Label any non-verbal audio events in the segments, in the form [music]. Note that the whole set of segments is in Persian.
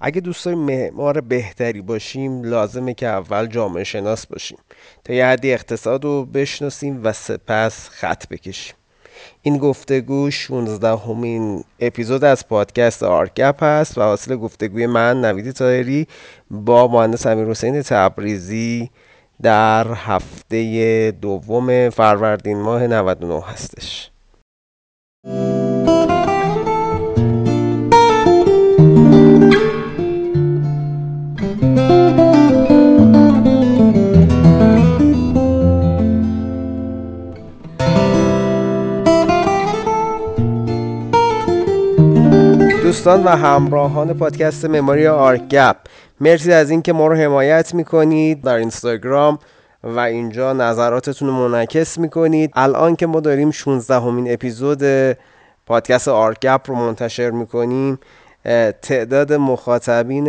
اگه دوست داریم معمار بهتری باشیم لازمه که اول جامعه شناس باشیم. تا یه حدی اقتصاد رو بشناسیم و سپس خط بکشیم. این گفتگو 16 همین اپیزود از پادکست آرگپ هست و حاصل گفتگوی من نوید تایری با مهندس امیر حسین تبریزی در هفته دوم فروردین ماه 99 هستش. دوستان و همراهان پادکست مموری آرگپ. مرسی از اینکه ما رو حمایت می‌کنید در اینستاگرام و اینجا نظراتتون رو منعکس می‌کنید. الان که ما داریم 16 همین اپیزود پادکست آرگپ رو منتشر می‌کنیم تعداد مخاطبین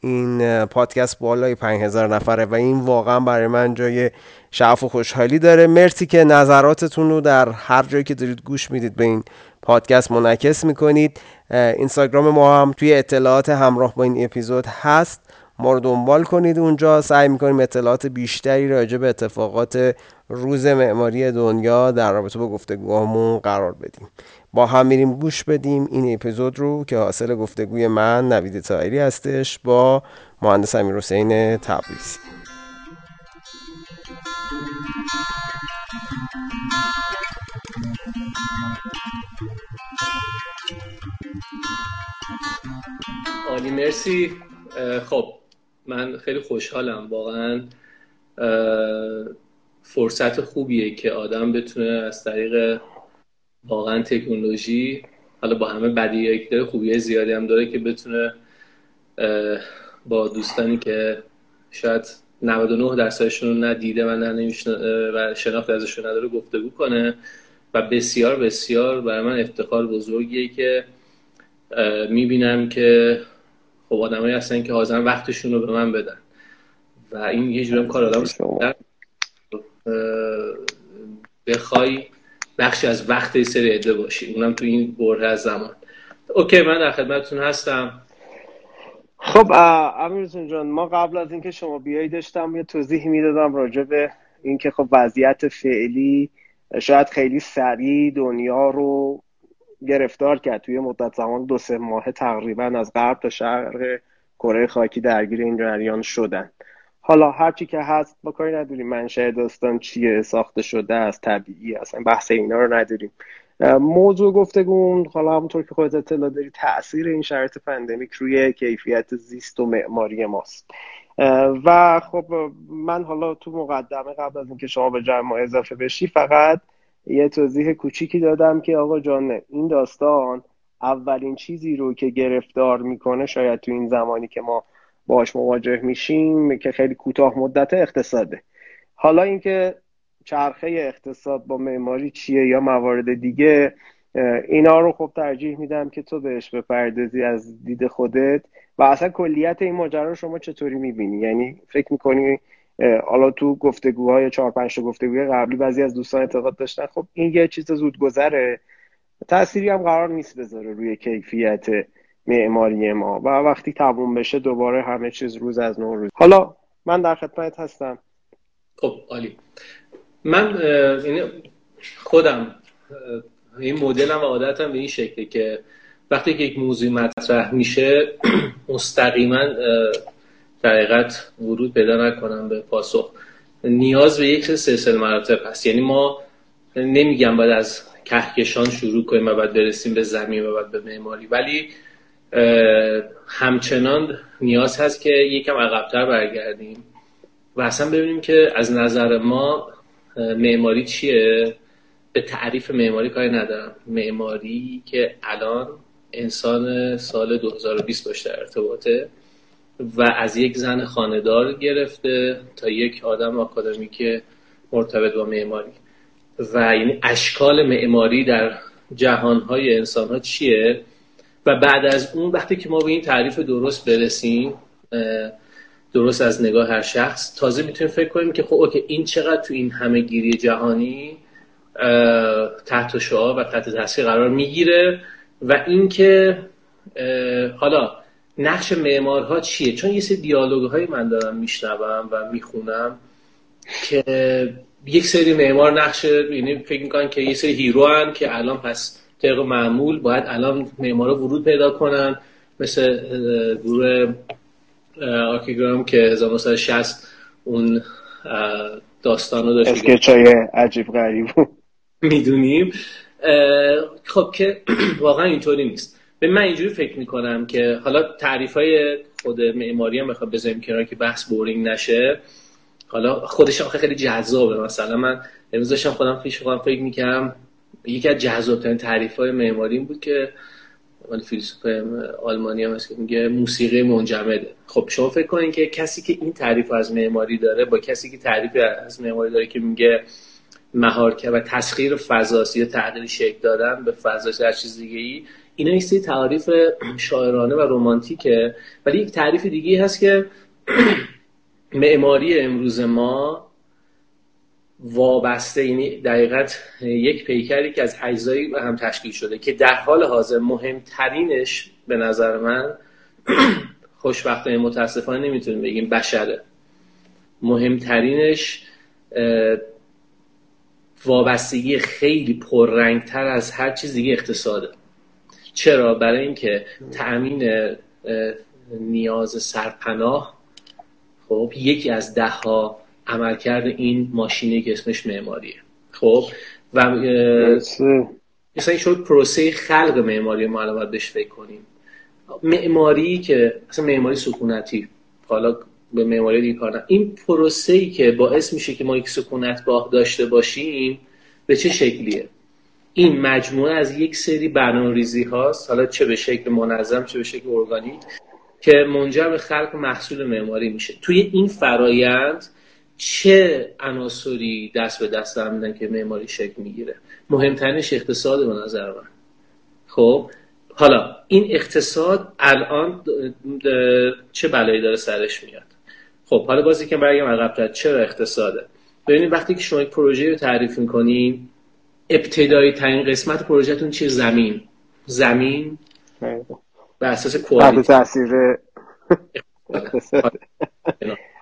این پادکست بالای 5000 نفره و این واقعا برای من جای شعف و خوشحالی داره. مرسی که نظراتتون رو در هر جایی که دارید گوش می‌دید به این پادکست منعکس می‌کنید. اینستاگرام ما هم توی اطلاعات همراه با این اپیزود هست. ما رو دنبال کنید اونجا. سعی می‌کنیم اطلاعات بیشتری راجع به اتفاقات روز معماری دنیا در رابطه با گفتگوهامون قرار بدیم. با هم میریم گوش بدیم. این اپیزود رو که حاصل گفتگوی من نوید تایری هستش با مهندس امیر حسین تبریزی عالی مرسی. خب من خیلی خوشحالم. واقعا فرصت خوبیه که آدم بتونه از طریق واقعا تکنولوژی حالا با همه بدیهایی که داره خوبیه زیادی هم داره که بتونه با دوستانی که شاید 99 درصدشون رو ندیده و نه و شناخت ازشون نداره گفتگو کنه. و بسیار بسیار برای من افتخار بزرگیه که می‌بینم که خب آدمایی هستن که حاضرن وقتشون رو به من بدن. و این یه جورم کار آدم بخوای بخشی از وقت سری عده باشی. اونم تو این بره از زمان. اوکی من در خدمتتون هستم. خب امیرزون جان ما قبل از اینکه شما بیایی داشتم یه توضیح می‌دادم راجع به اینکه خب وضعیت فعلی شاید خیلی سریع دنیا رو گرفتار کرد. توی مدت زمان دو سه ماه تقریبا از غرب تا شرق کره خاکی درگیر این جریان شدن. حالا هرچی که هست با کاری نداریم. منشأ داستان چیه؟ ساخته شده از طبیعی اصلا بحث اینا رو نداریم. موضوع گفتگون حالا همونطور که خودت اطلاع داری تاثیر این شرایط پندمیک روی کیفیت زیست و معماری ماست. و خب من حالا تو مقدمه قبل از اینکه شما به جمع اضافه بشی فقط یه توضیح کوچیکی دادم که آقا جان این داستان اولین چیزی رو که گرفتار می‌کنه شاید تو این زمانی که ما باش مواجه میشیم که خیلی کوتاه مدت اقتصاده. حالا اینکه چرخه اقتصاد با معماری چیه یا موارد دیگه اینا رو خب ترجیح میدم که تو بهش بپردازی از دید خودت. و اصلا کلیت این ماجرا رو شما چطوری می‌بینی؟ یعنی فکر می‌کنی حالا تو گفتگوهای چهار پنج گفتگوهای قبلی بعضی از دوستان اعتقاد داشتن. خب این یه چیز زود گذره تأثیری هم قرار نیست بذاره روی کیفیت معماری ما. و وقتی تموم بشه دوباره همه چیز روز از نو روز. حالا من در خدمت هستم. خب عالی. من یعنی خودم این مدلم و عادتم به این شکله که وقتی که یک موضوع مطرح میشه [clears throat] مستقیما در ورود پیدا نکنم به پاسخ. نیاز به یک سلسله مراتب هست. یعنی ما نمیگم باید از کهکشان شروع کنیم و بعد برسیم به زمین و بعد به معماری. ولی همچنان نیاز هست که یکم عقبتر برگردیم و اصلا ببینیم که از نظر ما معماری چیه؟ به تعریف معماری کاری ندارم. معماری که الان انسان سال 2020 باش در ارتباطه. و از یک زن خاندار گرفته تا یک آدم آکادمیک مرتبط با معماری. و یعنی اشکال معماری در جهانهای انسان چیه؟ و بعد از اون وقتی که ما به این تعریف درست برسیم درست از نگاه هر شخص تازه می‌تونیم فکر کنیم که خب اوکی این چقدر تو این همه گیری جهانی تحت شعاع و تحت تاثیر قرار می‌گیره و اینکه حالا نقش معمارها چیه؟ چون یه سری دیالوگ های من دارم میشنوم و می‌خونم که یک سری معمار نقش یعنی فکر می‌کنن که یه سری hero ان که الان پس طبق معمول باید الان معمارا ورود پیدا کنن مثل گروه آرکیگرام که 1960 اون داستان رو داشت اسکچای عجیب غریب. می‌دونیم. خب که [clears throat] واقعا اینطوری نیست. به من اینجوری فکر می‌کنم که حالا تعریف های خود معماری هم بخواد بذاریم کنار که بحث بورینگ نشه. حالا خودش آخه خیلی جذابه. مثلا من امروز داشتم خودم پیش خودم فکر می‌کردم یکی از جذابترین تعریف های معماری بود که مال فیلسوف آلمانی هم که میگه موسیقی منجمده. خب شما فکر کنین که کسی که این تعریف از معماری داره با کسی که تعریف از معماری داره که میگه مهار و تسخیر فضاسی یا تغییر شکل دادن به فضاسی هر چیز دیگه ای اینا یک سری تعریف شاعرانه و رمانتیکه ولی یک تعریف دیگه هست که [clears throat] معماری امروز ما وابسته یعنی دقیقت یک پیکری که از اجزایی هم تشکیل شده که در حال حاضر مهمترینش به نظر من [clears throat] خوشبختانه متاسفانه نمی‌تونیم بگیم بشره. مهمترینش وابستگی خیلی پررنگتر از هر چیز دیگه اقتصاده. چرا؟ برای اینکه تأمین نیاز سرپناه خب یکی از ده ها عملکرد این ماشینی که اسمش معماریه. خب و مثلا شد پروسه خلق معماری ما الان باید بهش فکر کنیم. معماری که مثلا معماری سکونتی. حالا به معماری دیگه کار این پروسه ای که باعث میشه که ما یک سکونت باه داشته باشیم به چه شکلیه؟ این مجموعه از یک سری برنامه ریزی هاست حالا چه به شکل منظم چه به شکل ارگانیک که منجر به خلق محصول معماری میشه. توی این فرایند چه عناصری دست به دست هم میدن که معماری شکل می‌گیره؟ مهمترینش اقتصاد به نظر من. خب حالا این اقتصاد الان چه بلایی داره سرش میاد؟ خب حالا بازی که برگم عقب چرا اقتصاده؟ ببینید وقتی که شما یک پروژه رو تعریف می‌کنین ابتدایی ترین قسمت پروژهتون چیه؟ زمین. زمین به اساس کوالیتی. تاثیر [laughs]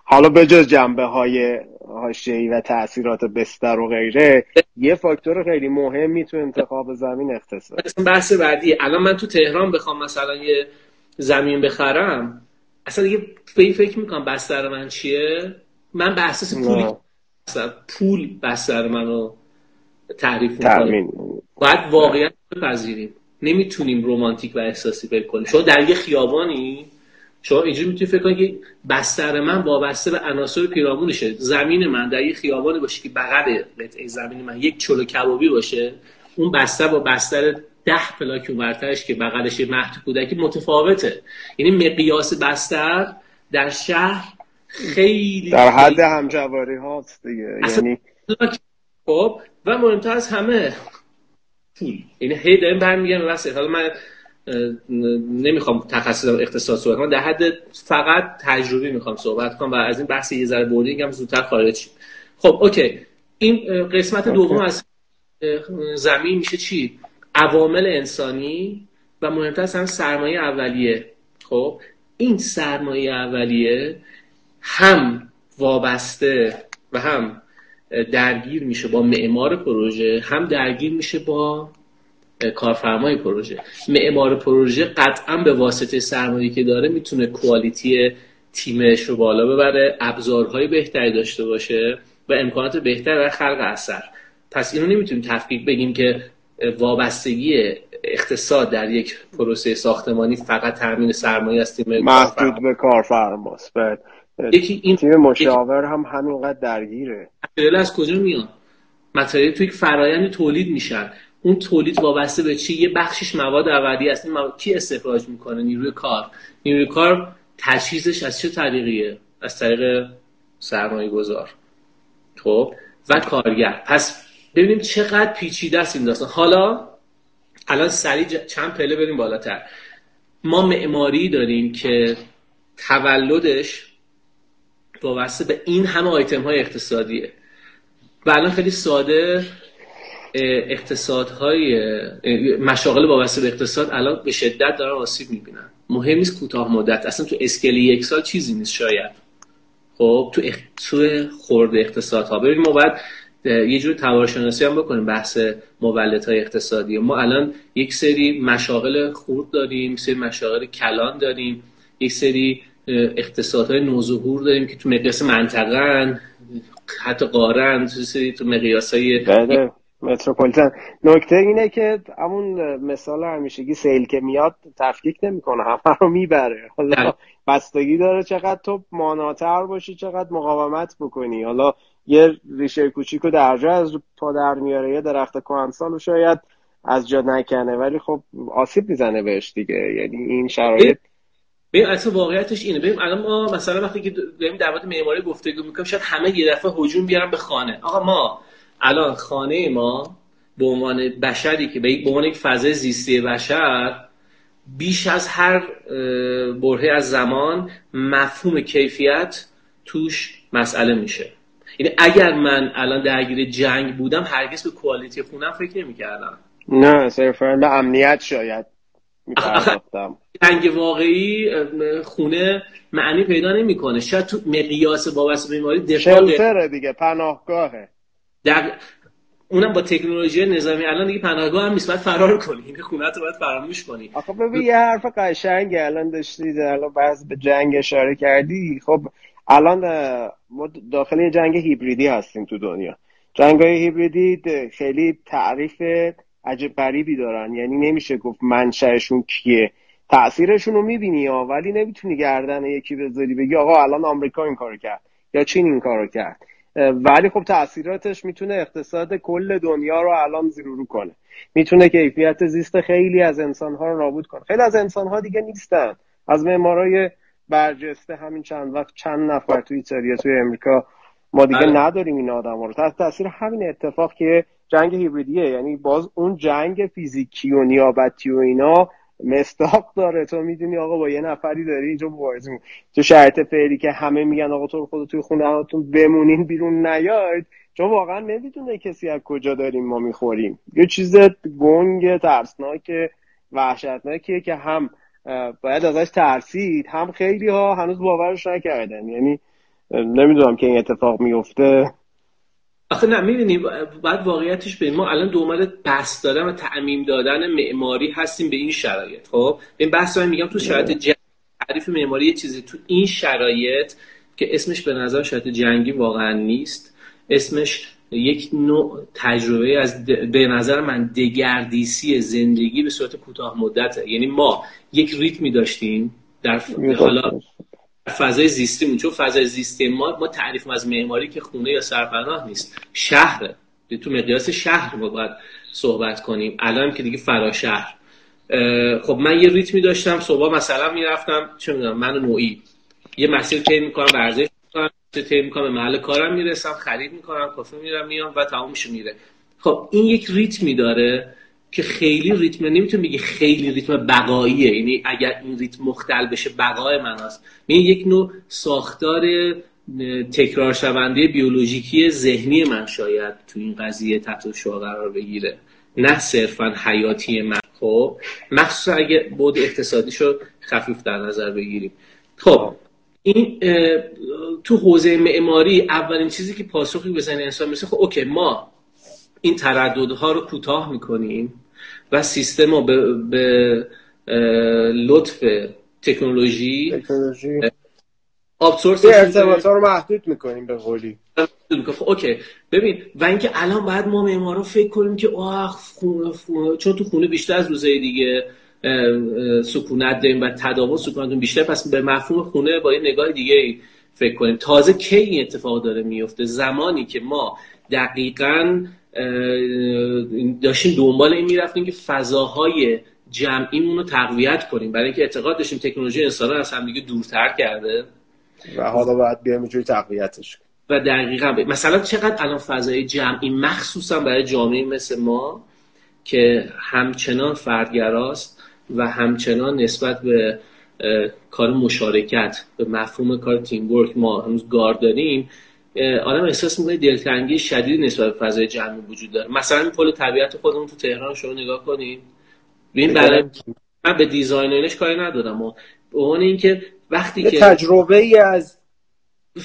حالا به جز جنبه های حاشیه‌ای و تاثیرات بستر و غیره یه فاکتور خیلی مهم تو انتخاب زمین اقتصاد. بحث بعدی الان من تو تهران بخوام مثلا یه زمین بخرم اصلا دیگه به فکر می‌کنم بستر من چیه؟ من به اساس پول پول بستر منو تعریف می‌کنم باید واقعیت بپذیریم. نمی‌تونیم رومانتیک و احساسی فکر کنیم. شما در یه خیابانی شما اینجوری می‌تونید فکر کنید که بستر من وابسته به عناصر پیرامونشه. زمین من در یه خیابانی باشه که بغل قطعه زمین من یک چلو کبابی باشه اون بستر با بستر ده پلاک اونورترش که بغلش مهد کودکی متفاوته. یعنی مقیاس بستر در شهر خیلی در حد همجواری هاست دیگه. یعنی خب و مهمتر از همه پول. یعنی هی داریم برمیگردیم به حالا من نمی‌خوام تخصص اقتصاد صحبت کنم در حد فقط تجربی می‌خوام صحبت کنم و از این بحث یه ذره بردینگ هم زودتر خارج شیم. خب اوکی. این قسمت دوم از زمین میشه چی؟ عوامل انسانی و مهمتر از هم سرمایه اولیه. خب این سرمایه اولیه هم وابسته و هم درگیر میشه با معمار پروژه هم درگیر میشه با کارفرمای پروژه. معمار پروژه قطعا به واسطه سرمایه که داره می‌تونه کوالیتی تیمش رو بالا ببره ابزارهای بهتری داشته باشه و امکانات بهتر برای خلق اثر. پس اینو نمی‌تونیم تفکیک بگیم که وابستگی اقتصاد در یک پروسه ساختمانی فقط تامین سرمایه است محدود به کارفرماست. یکی این تیم مشاور هم همینقدر درگیره. از کجا میاد؟ متریال توی فرایند تولید میشن اون تولید وابسته به چی؟ یه بخشش مواد اولیه است مواد... کی استخراج می‌کنه؟ نیروی کار. نیروی کار تجهیزش از چه طریقیه؟ از طریق سرمایه گذار خب؟ و کارگر. پس ببینیم چقدر پیچیده است این داستان. حالا الان سریع چند پله بریم بالاتر. ما معماری داریم که تولدش وابسته به این همه آیتم های اقتصادیه. و الان خیلی ساده اقتصادهای مشاغل وابسته به اقتصاد الان به شدت دارن آسیب می‌بینن. مهم نیست کوتاه مدت. اصلا تو اسکلی یک سال چیزی نیست شاید. خب تو اخ... تو اقتصاد ها ببین ما باید یه جور توارشناسی هم بکنیم بحث های اقتصادی. ما الان یک سری مشاغل خورد داریم سری مشاغل کلان داریم یک سری اقتصادهای نوظهور داریم که تو مقیاس منطقه حتی قارن تو سری تو مقیاس های بله، متروپولیتن. نکته اینه که همون مثال همیشگی سیل که میاد تفکیک نمی‌کنه همه رو می‌بره. حالا بله. بستگی داره چقدر تو ماناتر باشی چقدر مقاومت بکنی. حالا یه ریشه کوچیک و درجا از پا در میاره یه درخت کهنسال رو شاید از جا نکنه ولی خب آسیب می‌زنه بهش دیگه. یعنی این شرایط ببین اصلا واقعیتش اینه. ببین الان ما مثلا وقتی که داریم در مورد معماری گفتگو می‌کنیم شاید همه یه دفعه هجوم بیارن به خانه. آقا ما الان خانه ما به عنوان بشری که به عنوان یک فضای زیستی بشر بیش از هر برهه از زمان مفهوم کیفیت توش مسئله میشه. یعنی اگر من الان درگیر جنگ بودم هرگز به کوالیتی خونم فکر نمی‌کردم. نه صرفا به امنیت شاید. میپرداختم. جنگ واقعی خونه معنی پیدا نمی‌کنه. شاید تو مقیاس وابسته به بیماری دفاع دیگه پناهگاهه. در اونم با تکنولوژی نظامی الان دیگه پناهگاه هم نیست باید فرار کنی. این خونه تو باید فراموش کنی. آخه ببین یه حرف قشنگ الان داشتی الان بعض به جنگ اشاره کردی. خب الان ما داخل یه جنگ هیبریدی هستیم تو دنیا. جنگ های هیبریدی خیلی تعریف عجب غریبی دارن. یعنی نمیشه گفت منشأشون کیه. تاثیرشون رو می‌بینی ها ولی نمی‌تونی گردن یکی بذاری بگی آقا الان آمریکا این کارو کرد یا چین این کارو کرد. ولی خب تاثیراتش می‌تونه اقتصاد کل دنیا رو الان زیرو رو کنه. می‌تونه کیفیت زیست خیلی از انسانها رو نابود کنه. خیلی از انسانها دیگه نیستن. از معمارای برجسته همین چند وقت چند نفر توی ایتالیا توی امریکا ما دیگه بله. نداریم این آدم رو. تحت تاثیر همین اتفاق که جنگ هیبریدیه. یعنی باز اون جنگ فیزیکی و نیابتی و اینا مستاق داره. تو می‌دونی آقا با یه نفری داری اینجا مبارزه تو شرط فعلی که همه میگن آقا تو خودت توی خونه هاتون بمونین بیرون نیاید. چون واقعا نمی‌دونه کسی از کجا داریم ما می‌خوریم. یه چیز گنگ ترسناک وحشتناکیه که هم باید ازش ترسید هم خیلی ها هنوز باورش نکردن. یعنی نمی‌دونم که این اتفاق میفته آخه نه می‌بینی بعد واقعیتش به ما الان دومال بحث دادن و تعمیم دادن معماری هستیم به این شرایط. خب این بحث رو میگم تو شرایط جنگ تعریف معماری یه چیزی تو این شرایط که اسمش به نظر شرایط جنگی واقعا نیست. اسمش یک نوع تجربه از به نظر من دگردیسی زندگی به صورت کوتاه مدته. یعنی ما یک ریتمی داشتیم در حالا فضای زیستیمون چون فضای زیستی ما ما تعریف از معماری که خونه یا سرپناه نیست. شهره. تو مقیاس شهر ما باید صحبت کنیم. الان که دیگه فرا شهر. خب من یه ریتمی داشتم. صبح مثلا می‌رفتم چه می‌دونم من نوعی. یه مسیر طی می‌کنم ورزش می‌کنم طی می‌کنم به محل کارم می‌رسم خرید می‌کنم کافه میرم میام و تمام میره. خب این یک ریتمی داره. که خیلی ریتم نمی‌تونم بگی خیلی ریتم بقاییه. یعنی اگر این ریتم مختل بشه بقای من هست. این یک نوع ساختار تکرار شونده بیولوژیکی ذهنی من شاید تو این قضیه تحت شعا قرار بگیره. نه صرفا حیاتی من. خب مخصوصا اگه بود اقتصادیشو خفیف در نظر بگیریم. خب این تو حوزه معماری اولین چیزی که پاسخی بزنه انسان مثل خب اوکی ما این ترددها رو کوتاه می‌کنیم. و سیستم رو به, به لطف تکنولوژی تکنولوژی. ارتباط رو محدود می‌کنیم به قولی. خب اوکی. ببین و اینکه الان باید ما معمارا فکر کنیم که آخ چون تو خونه بیشتر از روزهای دیگه سکونت داریم و تداوم سکونتون بیشتر پس به مفهوم خونه با یه نگاه دیگه فکر کنیم. تازه کی این اتفاق داره میفته زمانی که ما دقیقا داشتیم دنبال این می‌رفتیم که فضاهای جمعیمون رو تقویت کنیم. برای اینکه اعتقاد داشتیم تکنولوژی انسان از همدیگه دورتر کرده. و حالا باید بیایم اینجوری تقویتش و دقیقا. ب... مثلا چقدر الان فضای جمعی مخصوصا برای جامعه مثل ما که همچنان فردگراست و همچنان نسبت به کار مشارکت به مفهوم کار تیم ورک ما هنوز گار داریم آدم احساس می‌کنه دلتنگی شدید نسبت به فضای جمعی وجود داره. مثلا این پل طبیعت خودمون تو تهران شما نگاه کنین. ببین برای من به design ش کاری ندارم. و به عنوان اینکه وقتی که تجربه ای از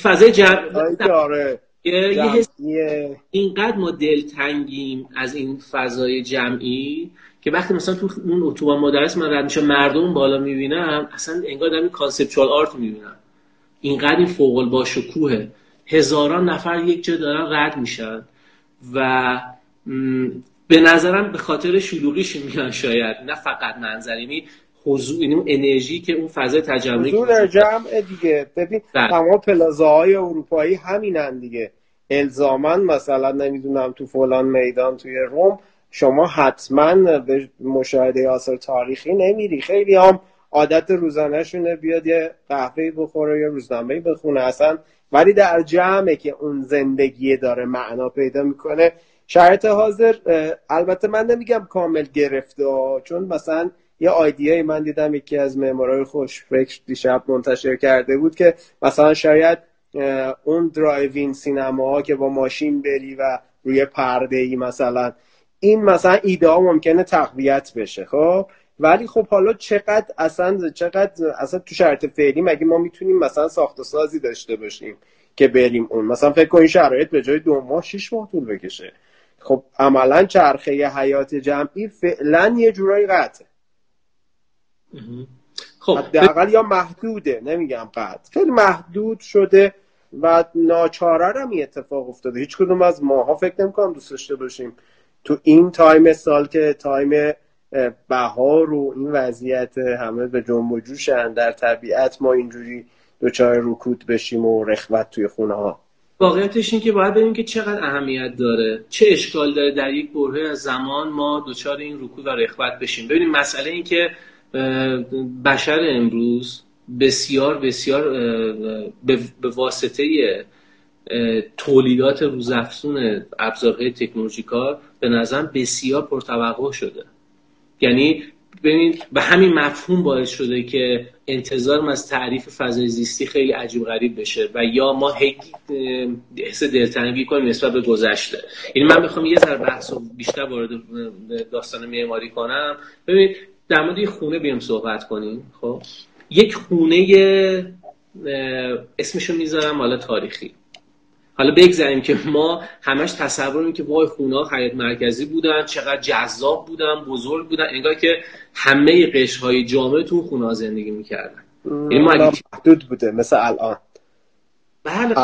فضای جمع آره یه. اینقدر ما دلتنگیم از این فضای جمعی که وقتی مثلا تو اون اتوبان مدرس من رد میشم مردم بالا می‌بینم اصلا انگار دارم conceptual art می‌بینم اینقدر این فوق‌العاده باشکوهه هزاران نفر یک جا دارن رد میشن و به نظرم به خاطر شلوغیش میان شاید نه فقط منظر یعنی حضور یعنی اون انرژی که اون فضای تجمعی حضور جمع دیگه. ببین بله. تمام پلازاهای اروپایی همینن دیگه. الزامن مثلا نمی‌دونم تو فلان میدان توی روم شما حتما به مشاهده آثار تاریخی نمیری. خیلی هم عادت روزانهشونه بیاد یه قهوه بخوره یا روزنامه بخونه. اصلا ولی در جمعه که اون زندگی داره معنا پیدا می‌کنه شرایط حاضر البته من نمیگم کامل گرفته ها، چون مثلا یه آیدیایی من دیدم یکی از معمارای خوشفکر دیشب منتشر کرده بود که مثلا شاید اون درایوین سینما که با ماشین بری و روی پرده ای مثلا این مثلا ایده ها ممکنه تقویت بشه خب؟ ولی خب حالا چقدر اصلا چقدر اصلا تو شرط فعلی مگه ما می‌تونیم مثلا ساخت و سازی داشته باشیم که بریم اون؟ مثلا فکر کن شرایط به جای دو ماه شیش ماه طول بکشه. خب عملا چرخه حیات جمعی فعلا یه جورایی قطعه. خب حداقل یا محدوده نمیگم قطع. خیلی محدود شده و ناچاره هم این اتفاق افتاده. هیچ کدوم از ماها فکر نمی‌کنم دوست داشته باشیم تو این time سال که time بهار و این وضعیت همه به جنب و جوشن. در طبیعت ما اینجوری دچار رکود بشیم و رخوت توی خونه ها. واقعیتش این که باید ببینیم که چقدر اهمیت داره. چه اشکال داره در یک برهه از زمان ما دچار این رکود و رخوت بشیم. ببینیم مسئله این که بشر امروز بسیار بسیار به واسطه تولیدات روزافزون ابزارهای تکنولوژیکال به نظرم بسیار پرتوقع شده. یعنی ببینید به همین مفهوم باعث شده که انتظارم از تعریف فضای زیستی خیلی عجیب غریب بشه و یا ما هی اه، حس دلتنگی کنیم نسبت به گذشته. یعنی من می‌خوام یه ذره بحث بیشتر وارد داستان معماری کنم. ببینید در مورد خونه بیام صحبت کنیم خب؟ یک خونه اسمشو می‌ذارم حالا تاریخی. حالا بگذاریم که ما همش تصور که وای خونه حیات مرکزی بودن چقدر جذاب بودن بزرگ بودن انگار که همه قشرهای جامعه تو خونه زندگی می‌کردن. یعنی الان محدود بوده مثل الان. بله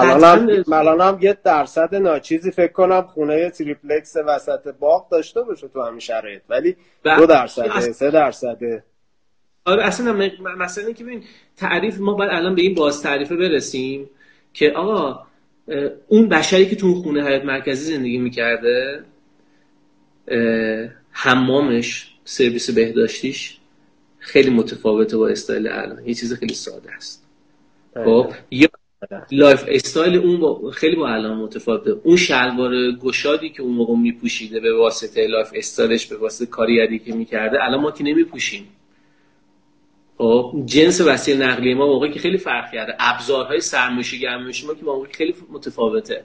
الان هم, یه درصد ناچیزی فکر کنم خونه تریپلکس وسط باغ داشته باشه تو همین شرایط. ولی بله. دو درصده اصلا- سه درصده. آره اصلا مثلا که ببین تعریف ما باید الان به این باز تعریفه برسیم که آقا اون بشری که تو خونه حیات مرکزی زندگی می‌کرده حمامش سرویس بهداشتیش خیلی متفاوته با استایل الان. یه چیز خیلی ساده است. خب یا lifestyle اون با خیلی با الان متفاوته. اون شلوار گشادی که اون موقع میپوشیده به واسطه lifestyle ش به واسطه career ی که می‌کرده الان ما که نمیپوشیم. جنس وسیله نقلیه ما موقعی که خیلی فرق کرده. ابزارهای سرمایشی گرمایشی ما که موقعی خیلی متفاوته.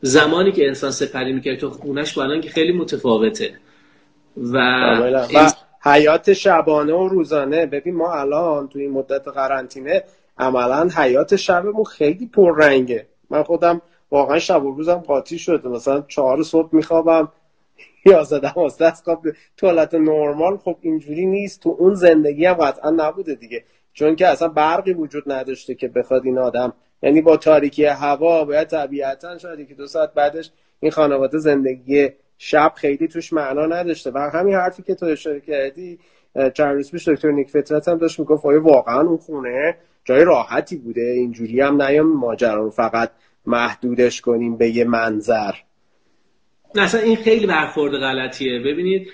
زمانی که انسان سپری می‌کرد تو خونش با که خیلی متفاوته. و. و حیات شبانه و روزانه. ببین ما الان توی این مدت قرنطینه عملا حیات شبمون خیلی پررنگه. من خودم واقعا شب و روزم قاطی شده. مثلا چهار صبح میخوابم. یازده دوازده از خواب تو حالت نرمال خب اینجوری نیست. تو اون زندگی هم قطعا نبوده دیگه. چون که اصلا برقی وجود نداشته که بخواد این آدم. یعنی با تاریکی هوا باید طبیعتا شاید که دو ساعت بعدش این خانواده زندگی شب خیلی توش معنا نداشته. و همین حرفی که تو اشاره کردی چند روز پیش دکتر نیک فطرت هم داشت می‌گفت آیا واقعا اون خونه جای راحتی بوده؟ اینجوری هم نیام ماجرا رو فقط محدودش کنیم به یه منظر. اصلا این خیلی برخورد غلطیه. ببینید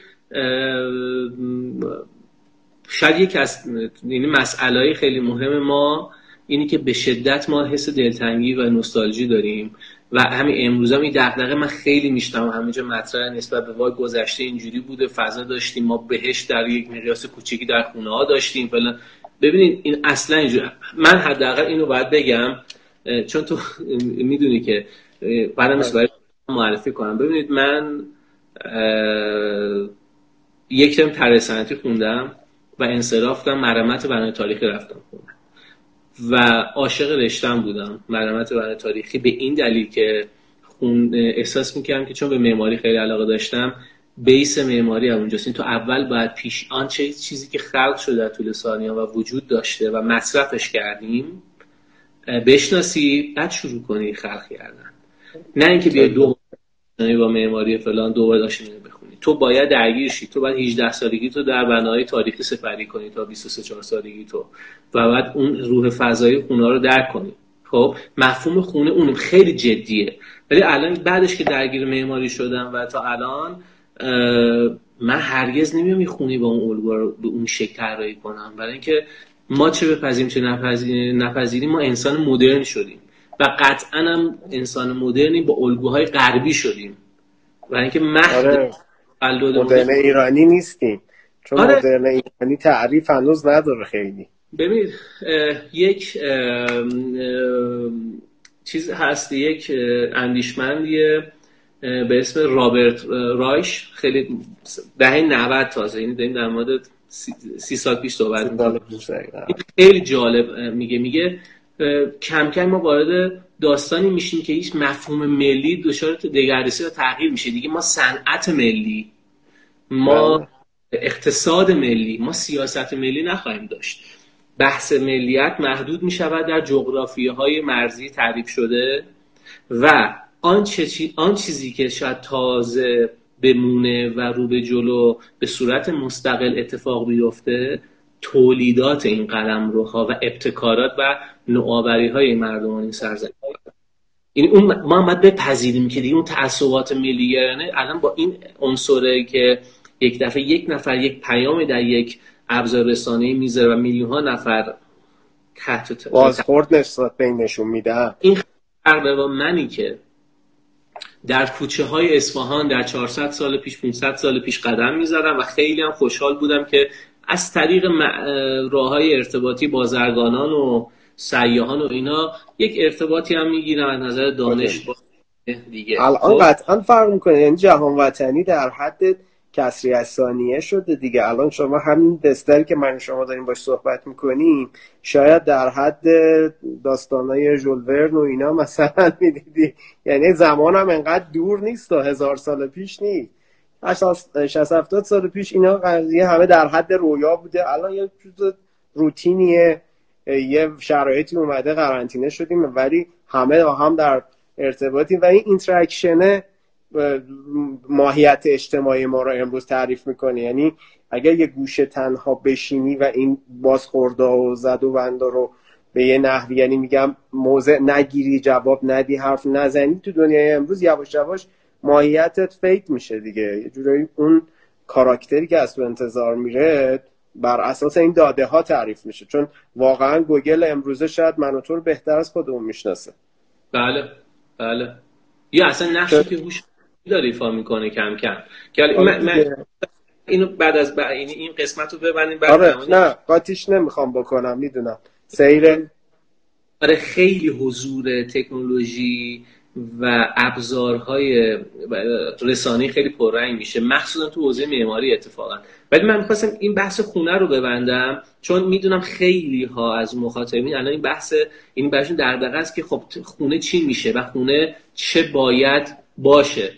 شاید یک از یعنی مسئله خیلی مهم ما اینی که به شدت ما حس دلتنگی و نوستالژی داریم و همین امروز هم این دغدغه من خیلی میشتم همینجا مطرح نسبت به وای گذشته اینجوری بوده فضا داشتیم ما بهش در یک مقیاس کوچیکی در خونه ها داشتیم فلان. ببینید این اصلا اینجوری من حداقل اینو باید بگم چون تو می‌دونی که برای معرفی کنم. ببینید من یک ترم طراحی صنعتی خوندم و انصراف مرمت بنای تاریخی رفتم خونه. و عاشق رشتم بودم. مرمت بنای تاریخی به این دلیل که خون احساس می‌کردم که چون به معماری خیلی علاقه داشتم بیس معماری هم اونجاست. تو اول باید پیش آن چیزی که خلق شده در طول سالیان و وجود داشته و مصرفش کردیم بشناسی بعد شروع کنی خلق کردن. نه اینکه بیای دو با معماری فلان دوباره داشتی بخونی. تو باید درگیر شی. تو باید 18 سالگی تو در بنای تاریخی سپری کنی تا 23 4 سالگی تو. و بعد اون روح فضایی خونه رو درک کنی. خب مفهوم خونه اون خیلی جدیه. ولی الان بعدش که درگیر معماری شدم و تا الان من هرگز نمیام خونی با اون الگو رو به اون شکل طراحی کنم. برای اینکه ما چه بپذیریم چه نپذیریم ما انسان مدرن شدیم. و قطعا هم انسان مدرنی با الگوهای غربی شدیم. و اینکه مهد آره. مدرن ایرانی نیستیم. چون آره. مدرن ایرانی تعریف هنوز نداره خیلی. ببینید یک چیز هست یک اندیشمندیه به اسم رابرت رایش. خیلی دهه 90 تازه. این داریم در مورد سی سال پیش صحبت خیلی جالب میگه میگه کم کم ما وارد داستانی میشیم که هیچ مفهوم ملی دچار دگردیسی و تغییر میشه دیگه ما صنعت ملی ما بله. اقتصاد ملی ما سیاست ملی نخواهیم داشت بحث ملیت محدود می شود در جغرافی های مرزی تعریف شده و آن, آن چیزی که شاید تازه بمونه و رو به جلو به صورت مستقل اتفاق بیفته تولیدات این قلم روها و ابتکارات و نوآوری های مردمان این سرزمین. این اون ما باید بپذیریم که دیگه اون تعصبات ملیگرانه الان با این عنصره که یک دفعه یک نفر یک پیامی در یک ابزار رسانه‌ای می‌ذاره و میلیون ها نفر تحت بازخورد نسبت بینشون میده. این فرق با منی که در کوچه های اصفهان در 400 سال پیش 500 سال پیش قدم می‌زدم و خیلی هم خوشحال بودم که از طریق راه های ارتباطی بازرگانان و سیاهان و اینا یک ارتباطی هم می‌گیرم از نظر دانش با دیگه. الان خب؟ قطعا فرق می‌کنه. یعنی جهان وطنی در حد کسری از ثانیه شده دیگه. الان شما همین دستری که من شما داریم باش صحبت می‌کنیم شاید در حد داستانای ژولورن و اینا مثلا [laughs] می‌دیدی. یعنی زمان هم انقدر دور نیست تا هزار سال پیش نیست. 60 70 سال پیش اینا قضیه همه در حد رویا بوده. الان یه چیز روتینیه. یه شرایطی اومده قرنطینه شدیم ولی همه هم در ارتباطی و این اینتراکشنه ماهیت اجتماعی ما رو امروز تعریف می‌کنه. یعنی اگر یه گوشه تنها بشینی و این بازخوردا و زد و بندا رو به یه نحوی یعنی میگم موضع نگیری جواب ندی حرف نزنی تو دنیای امروز یواش یواش ماهیتت فیک میشه دیگه. یه جورایی اون کاراکتری که از تو انتظار میره بر اساس این داده ها تعریف میشه. چون واقعا گوگل امروزه شاید من و تو بهتر از خودمون می‌شناسه. بله بله. یا اصلا نقشی که هوش داره ایفا می‌کنه کم کم. که من, من اینو بعد از بعد این این قسمت رو ببندیم بعد آره نه قاطیش نمی‌خوام بکنم می‌دونم. سیر آره خیلی حضور تکنولوژی و ابزارهای رسانه خیلی پررنگ میشه. مخصوصا تو حوزه معماری اتفاقا. ولی من می‌خواستم این بحث خونه رو ببندم چون می‌دونم خیلی ها از مخاطبین الان این بحث این بحثشون دغدغه است که خب خونه چی میشه و خونه چه باید باشه.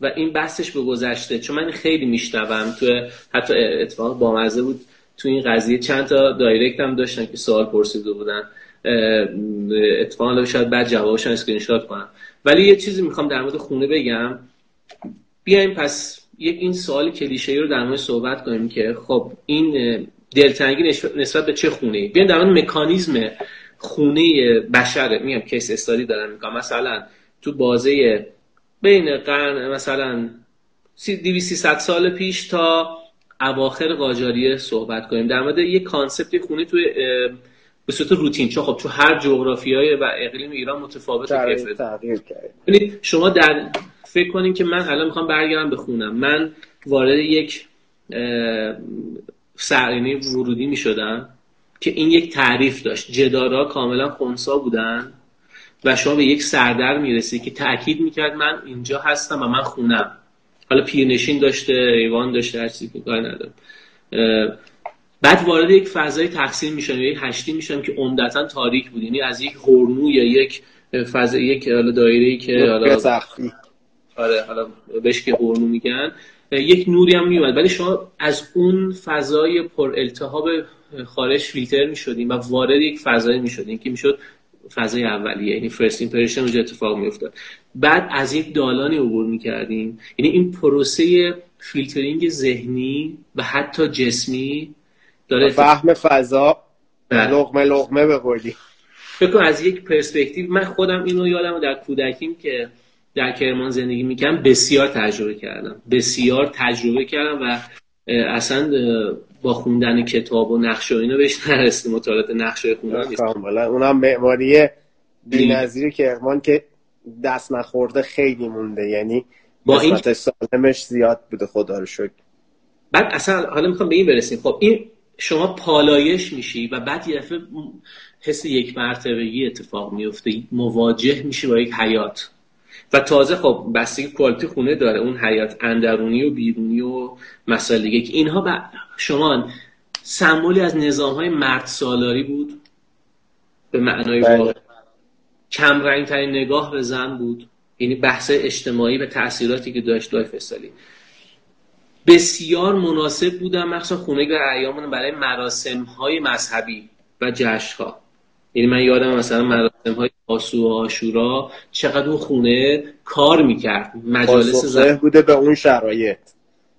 و این بحثش به گذشته. چون من خیلی میشنوم تو حتی اتفاق بامزه بود تو این قضیه. چند تا direct هم داشتن که سوال پرسیده بودن. اتفاقا شاید بعد جوابشون اسکرین شات کنم. ولی یه چیزی می‌خوام در مورد خونه بگم. بیایم پس یک این سوال کلیشه رو در مورد صحبت کنیم که خب این دلتنگی نسبت به چه خونه ای بیایم در مورد مکانیزم خونه بشره میگم case study دارم میگم مثلا تو بازه بین قرن مثلا 200 سال پیش تا اواخر قاجاریه صحبت کنیم. در مورد یک کانسپت خونه توی به صورت روتین چون خب تو هر جغرافیای و اقلیم ایران متفاوت تغییر کرد. شما در فکر کنین که من الان می‌خوام برگردم بخونم من وارد یک سرینی ورودی می‌شدم که این یک تعریف داشت. جدارا کاملا خونسا بودن و شما به یک سردر می‌رسی که تاکید می‌کرد من اینجا هستم و من خونم. حالا پیرنشین داشته ایوان داشته هر چیزی که ندارم. بعد وارد یک فضای تقسیم میشن یا یک هشتی میشن که عمدتا تاریک بود. یعنی از یک هورنو یا یک فضا یک دایره ای که حالا آره حالا بهش که هورنو میگن. یک نوری هم میومد. ولی شما از اون فضای پر التهاب خارج فیلتر می‌شدیم و وارد یک فضایی می‌شدیم که می‌شد فضای اولیه. یعنی first impression اونجا اتفاق میافتاد. بعد از یک دالانی عبور می‌کردیم یعنی این پروسه فیلترینگ ذهنی و حتی جسمی داره فهم فضا. بله. لغمه لغمه بخوردی فکر از یک پرسپکتیو من خودم اینو یادم در کودکیم که در کرمان زندگی می‌کنم بسیار تجربه کردم. بسیار تجربه کردم و اصلا با خوندن کتاب و نقشه و اینو بهش نرسیم مطالعات نقشه خوندن نیست. اونم معماری بی‌نظیر کرمان که دست نخورده خیلی مونده. یعنی با این سالمش زیاد بوده. خدا رو شکر. بعد اصلا حالا می‌خوام به این برسیم. خب این شما پالایش میشی و بعد یه دفعه حس یک مرتبگی اتفاق میفته مواجه میشی با یک حیات. و تازه خب بستگی کوالیتی خونه داره اون حیات اندرونی و بیرونی و مسائل دیگه. که اینها به شما سمبولی از نظام های مرد سالاری بود؟ به معنای بله. واقع. کم رنگ ترین نگاه به زن بود. یعنی بحث اجتماعی و تاثیراتی که داشت دای فسالی بسیار مناسب بودن مخصوصا خونه و ایامون برای مراسم های مذهبی و جشن ها یعنی من یادم مثلا مراسم های آسو و آشورا چقدر اون خونه کار می‌کرد مجالس زن بوده به اون شرایط.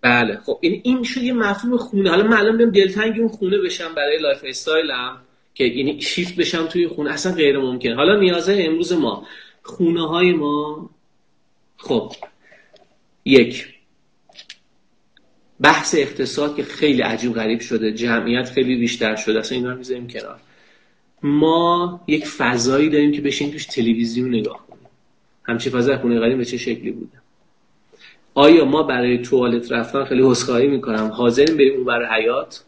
بله. خب این این شد یه مفهوم خونه. حالا من الان بیام دلتنگ اون خونه بشم برای lifestyle م که یعنی شیفت بشم توی خونه اصلا غیر ممکن. حالا نیاز امروز ما. خونه های ما خب. یک. بحث اقتصاد که خیلی عجیب غریب شده جمعیت خیلی بیشتر شده اصلا اینا رو می‌ذاریم کنار. ما یک فضایی داریم که بشین توش تلویزیون نگاه کنیم. همچی فضای خونه قدیم به چه شکلی بوده؟ آیا ما برای توالت رفتن خیلی حسخایی می‌کنم؟ حاضریم بریم اون برای حیات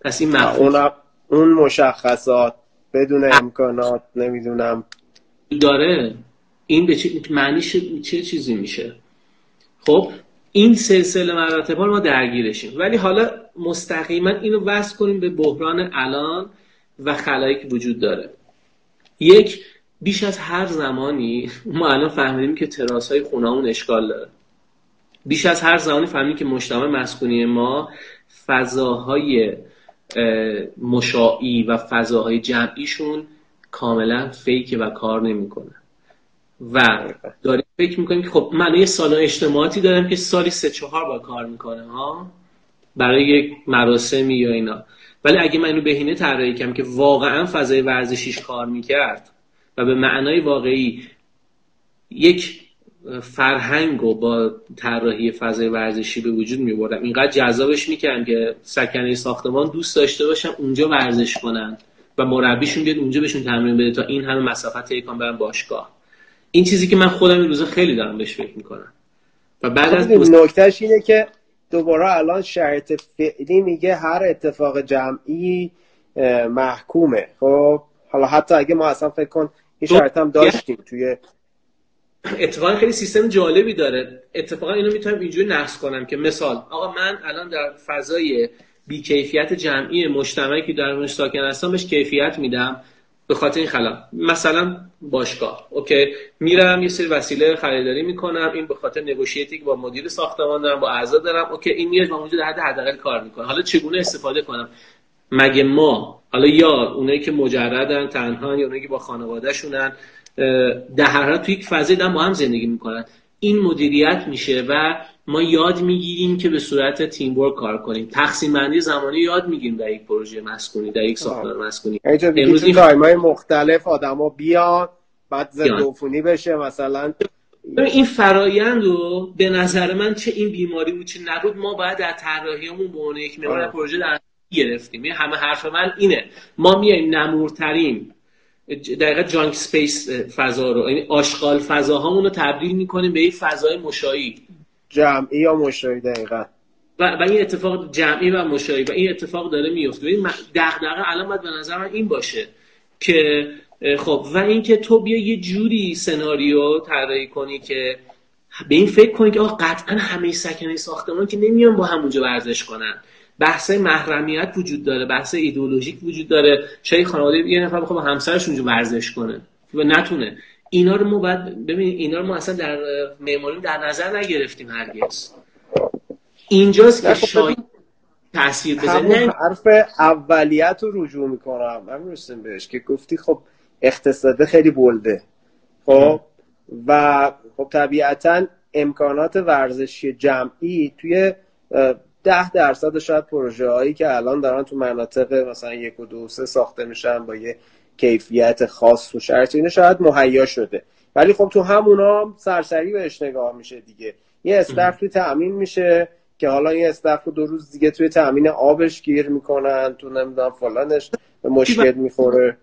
پس این مفهوم اون مشخصات بدون امکانات نمی‌دونم. داره. این به چه معنیش چه چیزی میشه؟ خب این سلسله مراتب ما درگیرشیم. ولی حالا مستقیما اینو وصل کنیم به بحران الان و خلایی که وجود داره. یک بیش از هر زمانی ما الان فهمیدیم که تراس های خونهمون اشکال داره. بیش از هر زمانی فهمیدیم که مجتمع مسکونی ما فضاهای مشاعی و فضاهای جمعیشون کاملا فیکه و کار نمی‌کنه. و داریم فکر می‌کنیم که خب من یه سال اجتماعاتی دارم که سالی سه چهار با کار می‌کنه ها؟ برای یک مراسمی یا اینا. ولی اگه من اینو بهینه طراحی کنم که واقعا فضای ورزشیش کار می‌کرد و به معنای واقعی یک فرهنگ و با طراحی فضای ورزشی به وجود میبردم. اینقدر جذابش می‌کردم که سکنه ساختمان دوست داشته باشن اونجا ورزش کنن و مربیشون بیاد اونجا بهشون تمرین بده تا این همه مسافت طی برن باشگاه. این چیزی که من خودم این روزا خیلی دارم بهش فکر می‌کنم. و بعد از خب، نکتهش اینه که دوباره الان شرط فعلی میگه هر اتفاق جمعی محکومه. خب حالا حتی اگه ما اصلا فکر کن این شرط هم داشتیم توی اتفاقا خیلی سیستم جالبی داره. اتفاقا اینو می‌تونم اینجوری نقص کنم که مثال آقا من الان در فضای بیکیفیت جمعی مجتمعی که در ساکن هستم بهش کیفیت میدم. به خاطر این خلا. مثلا باشگاه. اوکی. میرم یه سری وسیله خریداری می‌کنم. این به خاطر نگوشیتی که با مدیر ساختمان دارم با اعضا دارم. اوکی. این میاد با اونجا در حد حداقل کار می‌کنه. حالا چگونه استفاده کنم؟ مگه ما حالا یا اونایی که مجردن تنها یا اونایی که با خانوادهشونن در هر توی یک فضای دارن با هم زندگی می‌کنن. این مدیریت میشه و ما یاد می‌گیریم که به صورت تیم ورک کار کنیم. تقسیم بندی زمانی یاد می‌گیریم در یک پروژه مسکونی در یک ساختمان مسکونی. امروز این های مختلف آدما بیان بعد ضد بشه مثلا این فرایند رو به نظر من چه این بیماری بود چه نبود ما باید در طراحیمون به عنوان یک محور پروژه در گرفتیم. یعنی همه حرف من اینه. ما میایم نمورترین دقیقا جانک سپیس فضا رو یعنی آشغال فضاهامون رو تبدیل می‌کنیم به یک فضای مشایی. جمعی یا مشایی دقیقا؟ و, و این اتفاق جمعی و مشایی و این اتفاق داره میفته این دغدغه الان باید به نظر من این باشه که خب و اینکه تو بیا یه جوری سناریو طراحی کنی که به این فکر کنی که آقا قطعا همه سکنه ساختمان که نمیان با همونجا ورزش کنن. بحث محرمیت وجود داره بحث ایدئولوژیک وجود داره. شاید خانواده یه نفر بخواد با همسرش اونجا ورزش کنه و نتونه. اینا رو ما باید ببینید اینا رو ما اصلا در معماری در نظر نگرفتیم هرگز. اینجاست که خب شاید تاثیر بزنه حرف اولیت رو رجوع می‌کنم. من بهش که گفتی خب اقتصاد خیلی بلده. خب؟ و خب طبیعتا امکانات ورزشی جمعی توی ده درصد شاید پروژه هایی که الان دارن تو مناطق مثلا یک و دو سه ساخته میشن با یه کیفیت خاص و شرط اینه شاید مهیا شده. ولی خب تو همونا سرسری بهش نگاه میشه دیگه. یه استف توی تأمین میشه که حالا این استف رو دو روز دیگه توی تأمین آبش گیر می‌کنن تو نمی‌دونم فلانش به مشکل می‌خوره.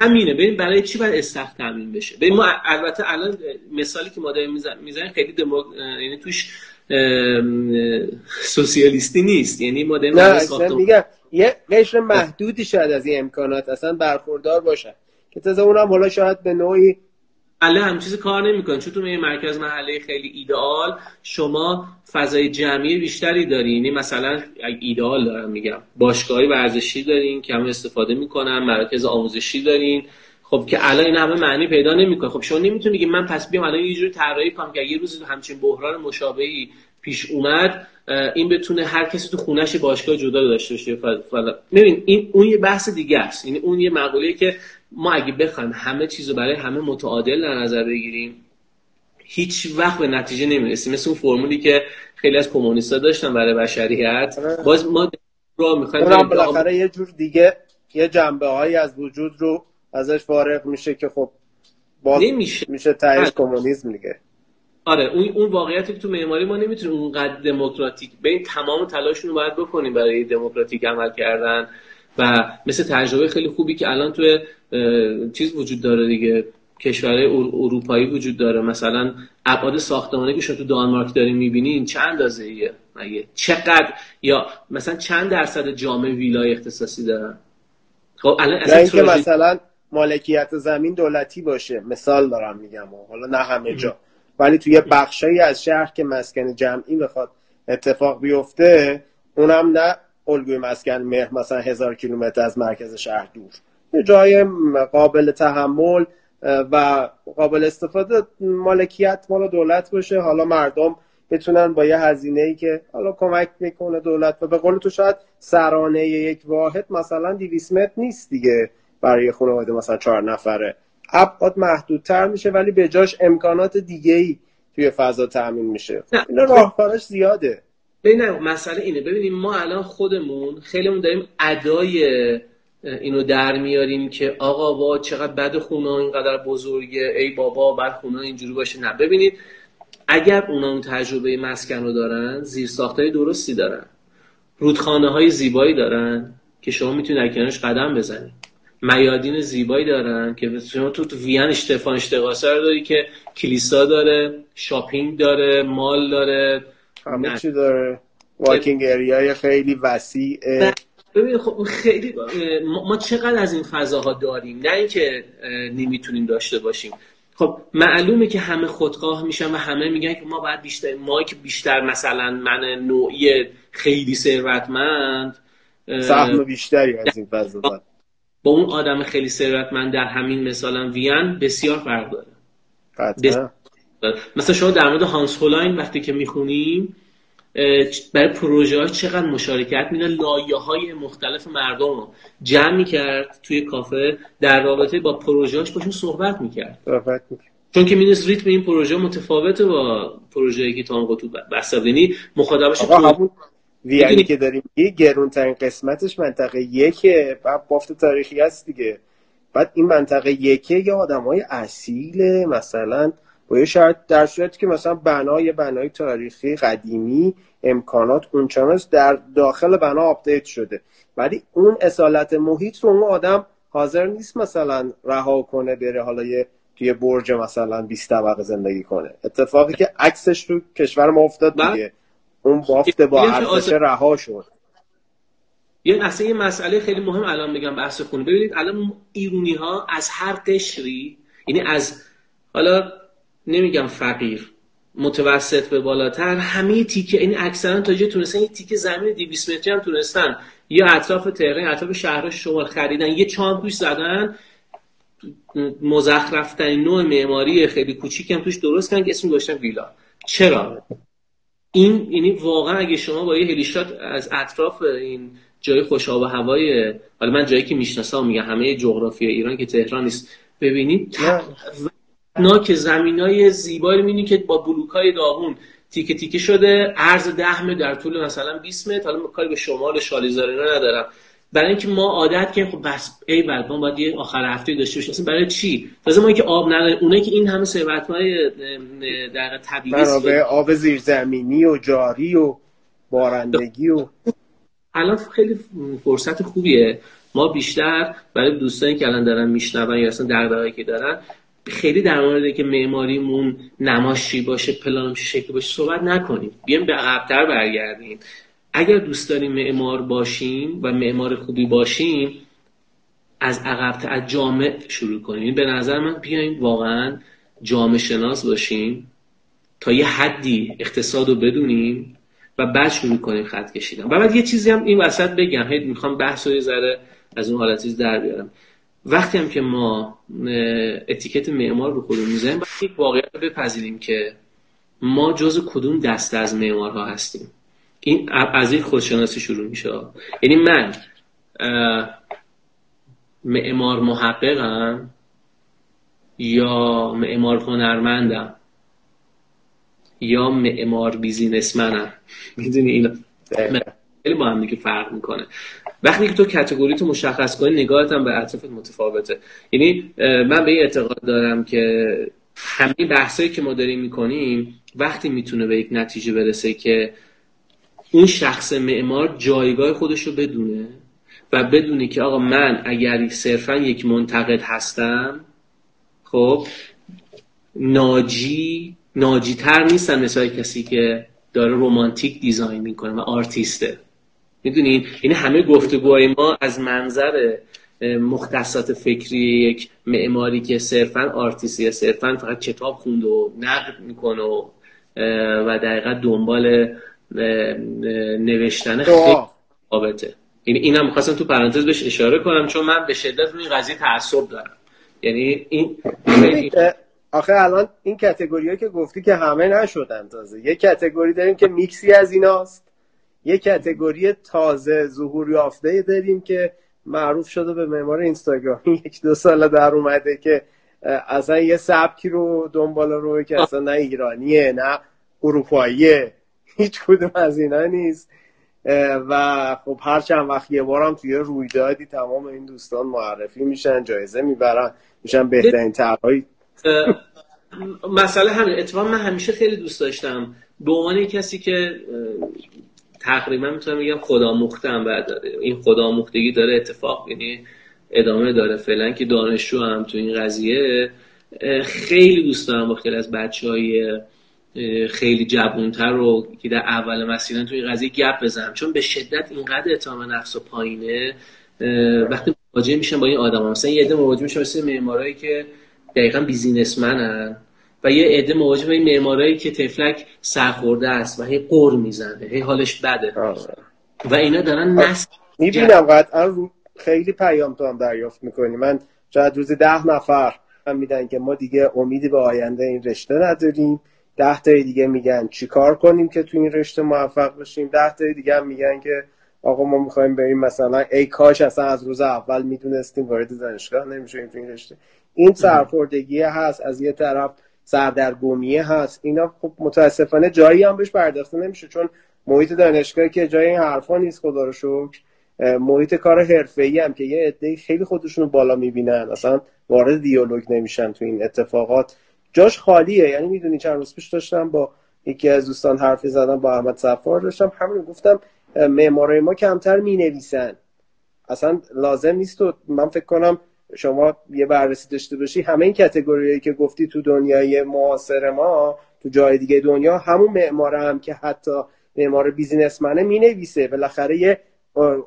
همینه. ببین برای چی باید استخ تامین بشه؟ ببین ما البته الان مثالی که ما داریم می‌زنیم خیلی دمو... یعنی توش سوسیالیستی نیست. یعنی ما داریم نه میگم یه قشر محدودی شاید از این امکانات اصلا برخوردار باشن که تازه اونم حالا شاید به نوعی محله هم چیز کار نمی‌کنه. چون تو مرکز محله خیلی ایدئال شما فضای جمعی بیشتری دارین یعنی مثلا ایدئال دارم میگم. باشگاهی ورزشی دارین که استفاده می‌کنن مرکز آموزشی دارین. خب که الان این همه معنی پیدا نمی‌کنه. خب شما نمی‌تونی بگی من پس بیام الان یه جوری طراحی کنم که یه روز همچین بحران مشابهی پیش اومد این بتونه هر کسی تو خونش باشگاه جدا داشته باشه ببین این اون یه بحث دیگه است. یعنی اون یه مقوله که ما اگه بخوایم همه چیزو برای همه متعادل در نظر بگیریم هیچ وقت به نتیجه نمی‌رسیم. مثل اون فرمولی که خیلی از کمونیستا داشتن برای بشریت. آره. باز ما رو می‌خوایم بالاخره یه جور دیگه یه جنبه هایی از وجود رو ازش فارغ میشه که خب باز نمیشه. میشه تایید کمونیسم دیگه. آره اون اون واقعیتی که تو معماری ما نمی‌تونیم اونقدر دموکراتیک این تمام تلاشون رو باید بکنیم برای دموکراتیک عمل کردن و مثل تجربه خیلی خوبی که الان توی چیز وجود داره دیگه کشورهای اروپایی وجود داره. مثلا ابعاد ساختمانی که شما تو دانمارک دارین می‌بینین چند اندازه ایه مگه چقدر؟ یا مثلا چند درصد جامعه ویلای اختصاصی دارن؟ خب الان اصلا مثلا مالکیت زمین دولتی باشه. مثال دارم میگم. حالا نه همه جا. ولی توی بخشایی از شهر که مسکن جمعی بخواد اتفاق بیفته اونم نه الگوی مسکن مهر مثلا هزار کیلومتر از مرکز شهر دور. یه جای قابل تحمل و قابل استفاده مالکیت مال دولت باشه. حالا مردم بتونن با یه هزینه ای که حالا کمک می‌کنه دولت و به قول تو شاید سرانه یک واحد مثلا 200 متر نیست دیگه. برای خانواده مثلا چهار نفره. ابعاد محدودتر میشه ولی به جاش امکانات دیگه ای توی فضا تامین میشه. اینا راهکارش زیاده. ببین مسئله اینه. ببینیم ما الان خودمون خیلیمون داریم ادای اینو در میاریم که آقا وا چقدر بد خونه اینقدر بزرگه. ای بابا بعد خونه اینجوری باشه. نه ببینید اگر اونا اون تجربه مسکن رو دارن زیر های درستی دارن. رودخانه های زیبایی دارن که شما می‌تونید در کنارش قدم بزنید. میادین زیبایی دارن که شما تو, تو وین اشتفان اشتقاسه رو داری که کلیسا داره شاپینگ داره مال داره. همه چی داره. واکینگ اریای خیلی وسیعه ببین خب خیلی ما چقدر از این فضاها داریم؟ نه اینکه نمی‌تونیم داشته باشیم. خب معلومه که همه خودخواه میشن و همه میگن که ما باید بیشتر ما که بیشتر مثلا من نوعی خیلی ثروتمند. سهم بیشتری از این فضا با اون آدم خیلی ثروتمند در همین مثلا وین بسیار فرق داره. مثلا شما در مورد هانس هولاین وقتی که می‌خونیم برای پروژه های چقدر مشارکت میده؟ لایه های مختلف مردم رو جمع می‌کرد توی کافه در رابطه با پروژه هاش باشون صحبت می‌کرد. صحبت می‌کرد. چون که می‌دونست ریتم این پروژه متفاوته با پروژه که تانگو تو بسابینی مخاطبش همون وینی که داریم یه گرونترین قسمتش منطقه یکه بعد بافت تاریخی هست دیگه. بعد این منطقه یکه یا آدم های اصیل مثلا با یه شرط در صورتی که مثلا بنای بنای تاریخی قدیمی امکانات اونچنان در داخل بنا update شده. ولی اون اصالت محیط رو اون آدم حاضر نیست مثلا رها کنه بره حالا یه توی برج مثلا 20 طبقه زندگی کنه. اتفاقی که عکسش تو کشور ما افتاد دیگه. اون بافت با ارزش رها شد. یه اصلا یه مسئله خیلی مهم الان میگم بحث خونه. ببینید الان ایرونی ها از هر قشری یعنی از حالا نمیگم فقیر متوسط به بالاتر همه تیکه این اکثرا تا جه تونستن یه تیکه زمین 200 متری هم تونستن. یا اطراف تهران اطراف شهر شمال خریدن. یه چان توش زدن. مزخرف نوع معماری خیلی کوچیک هم توش درست کردن که اسم گذاشتن ویلا. چرا؟ این یعنی واقعا اگه شما با یه هلیشات از اطراف این جای خوش آب و هوای حالا من جایی که می‌شناسم میگم همه جغرافی ایران که تهران نیست ببینید که زمین های زیبایی می‌بینی که با بلوک های داغون تیکه تیکه شده عرض ده در طول مثلا 20 متر حالا کاری به شمال شالیزار اینا ندارم. برای اینکه ما عادت کردیم خب بس ای ما باید یه آخر هفته داشته باشیم. برای چی؟ تازه ما که آب نداریم. اونایی که این همه ثروت های در طبیعی آب زیرزمینی و جاری و بارندگی و الان خیلی فرصت خوبیه. ما بیشتر برای دوستانی که الان دارن میشنون یا اصلا دغدغه‌ای که دارن خیلی در مورد که معماریمون نماشی باشه پلان شکل باشه صحبت نکنیم. بیایم به عقبتر برگردیم. اگر دوست داریم معمار باشیم و معمار خوبی باشیم از عقبتر از جامع شروع کنیم. به نظر من بیایم واقعا جامع شناس باشیم تا یه حدی اقتصاد رو بدونیم و بعد شروع کنیم خط کشیدن. و بعد یه چیزی هم این وسط بگم. هی می‌خوام بحث رو ذره از اون حالت در بیارم. وقتی هم که ما اتیکت معمار رو خودمون می‌زنیم باید یک واقعیت بپذیریم که ما جز کدوم دسته از معمارها هستیم. این از این خودشناسی شروع میشه. یعنی من معمار محققم یا معمار هنرمندم یا معمار بیزینسمنم. می‌دونی اینا؟ خیلی با هم دیگه فرق می‌کنه. وقتی که تو کتگوری تو مشخص کنی نگاهت هم به اطرافت متفاوته. یعنی من به این اعتقاد دارم که همه بحثایی که ما داریم می‌کنیم وقتی می‌تونه به یک نتیجه برسه که اون شخص معمار جایگاه خودش رو بدونه و بدونه که آقا من اگر صرفا یک منتقد هستم خب ناجی ناجی تر نیستم مثل کسی که داره رومانتیک دیزاین می‌کنه و آرتیسته. می‌دونین این همه گفتگوهای ما از منظر مختصات فکری یک معماری که صرفا آرتیستی صرفا فقط کتاب خوند و نقد می‌کنه و و دقیقا دنبال نوشتن خیلی قابطه یعنی اینم می‌خواستم تو پرانتز بهش اشاره کنم چون من به شدت روی قضیه تعصب دارم. یعنی این آخه الان این کتگوری که گفتی که همه نشدن تازه. یه کتگوری داریم که میکسی از ایناست. یه کتگوری تازه ظهور یافته داریم که معروف شده به معمار اینستاگرام [laughs] یک دو سال در اومده که اصلا یه سبکی رو دنبال رو که اصلا نه ایرانیه نه اروپاییه. هیچ کدوم از اینا نیست. و خب هر چند وقت یه بارم توی رویدادی تمام این دوستان معرفی میشن جایزه می‌برن میشن بهترین طرحهای مسئله همین. اتفاقا من همیشه خیلی دوست داشتم. به عنوان کسی که تقریبا می‌تونم بگم خدا مختم بعد این خدا مختگی داره اتفاق یعنی ادامه داره. فعلا که دانشجو هم تو این قضیه خیلی دوست دارم با خیلی از بچه های خیلی جوونتر رو که در اول مسیرن توی قضیه گپ بزنم. چون به شدت اینقدر اعتماد نفس و پایینه وقتی مواجه میشن با این آدم ها. مثلا یه عده مواجه میشن مثل معمارایی که دقیقا بیزینسمنن و یه عده مواجه با این معمارایی که تفلک سرخورده است و هی قر می‌زنه هی حالش بده. و اینا دارن نسل می‌بینم قطعا خیلی پیام تو هم دریافت می‌کنی. من شاید روزی ده نفر هم میدن که ما دیگه امیدی به آینده این رشته نداریم. ده تای دیگه میگن چیکار کنیم که تو این رشته موفق بشیم؟ ده تای دیگه هم میگن که آقا ما می‌خوایم بریم مثلا ای کاش اصلا از روز اول می‌دونستیم وارد دانشگاه نمیشیم تو این رشته. این سرخوردگی هست از یه طرف سردرگمیه هست. اینا خب متاسفانه جایی هم بهش پرداخته نمیشه چون محیط دانشگاه که جای این حرفا نیست خدا رو شکر. محیط کار حرفه‌ای هم که یه عده خیلی خودشون رو بالا می‌بینن. اصلا وارد دیالوگ نمیشن تو این اتفاقات. جاش خالیه. یعنی می‌دونی چند روز پیش داشتم با یکی از دوستان حرفی زدم با احمد صفار داشتم. همین گفتم معمارای ما کمتر می‌نویسن. اصلا لازم نیست و من فکر کنم شما یه بررسی داشته باشی. همه این کتگوریایی که گفتی تو دنیای معاصر ما تو جای دیگه دنیا همون معمار هم که حتی معمار بیزینسمنه می‌نویسه. بالاخره یه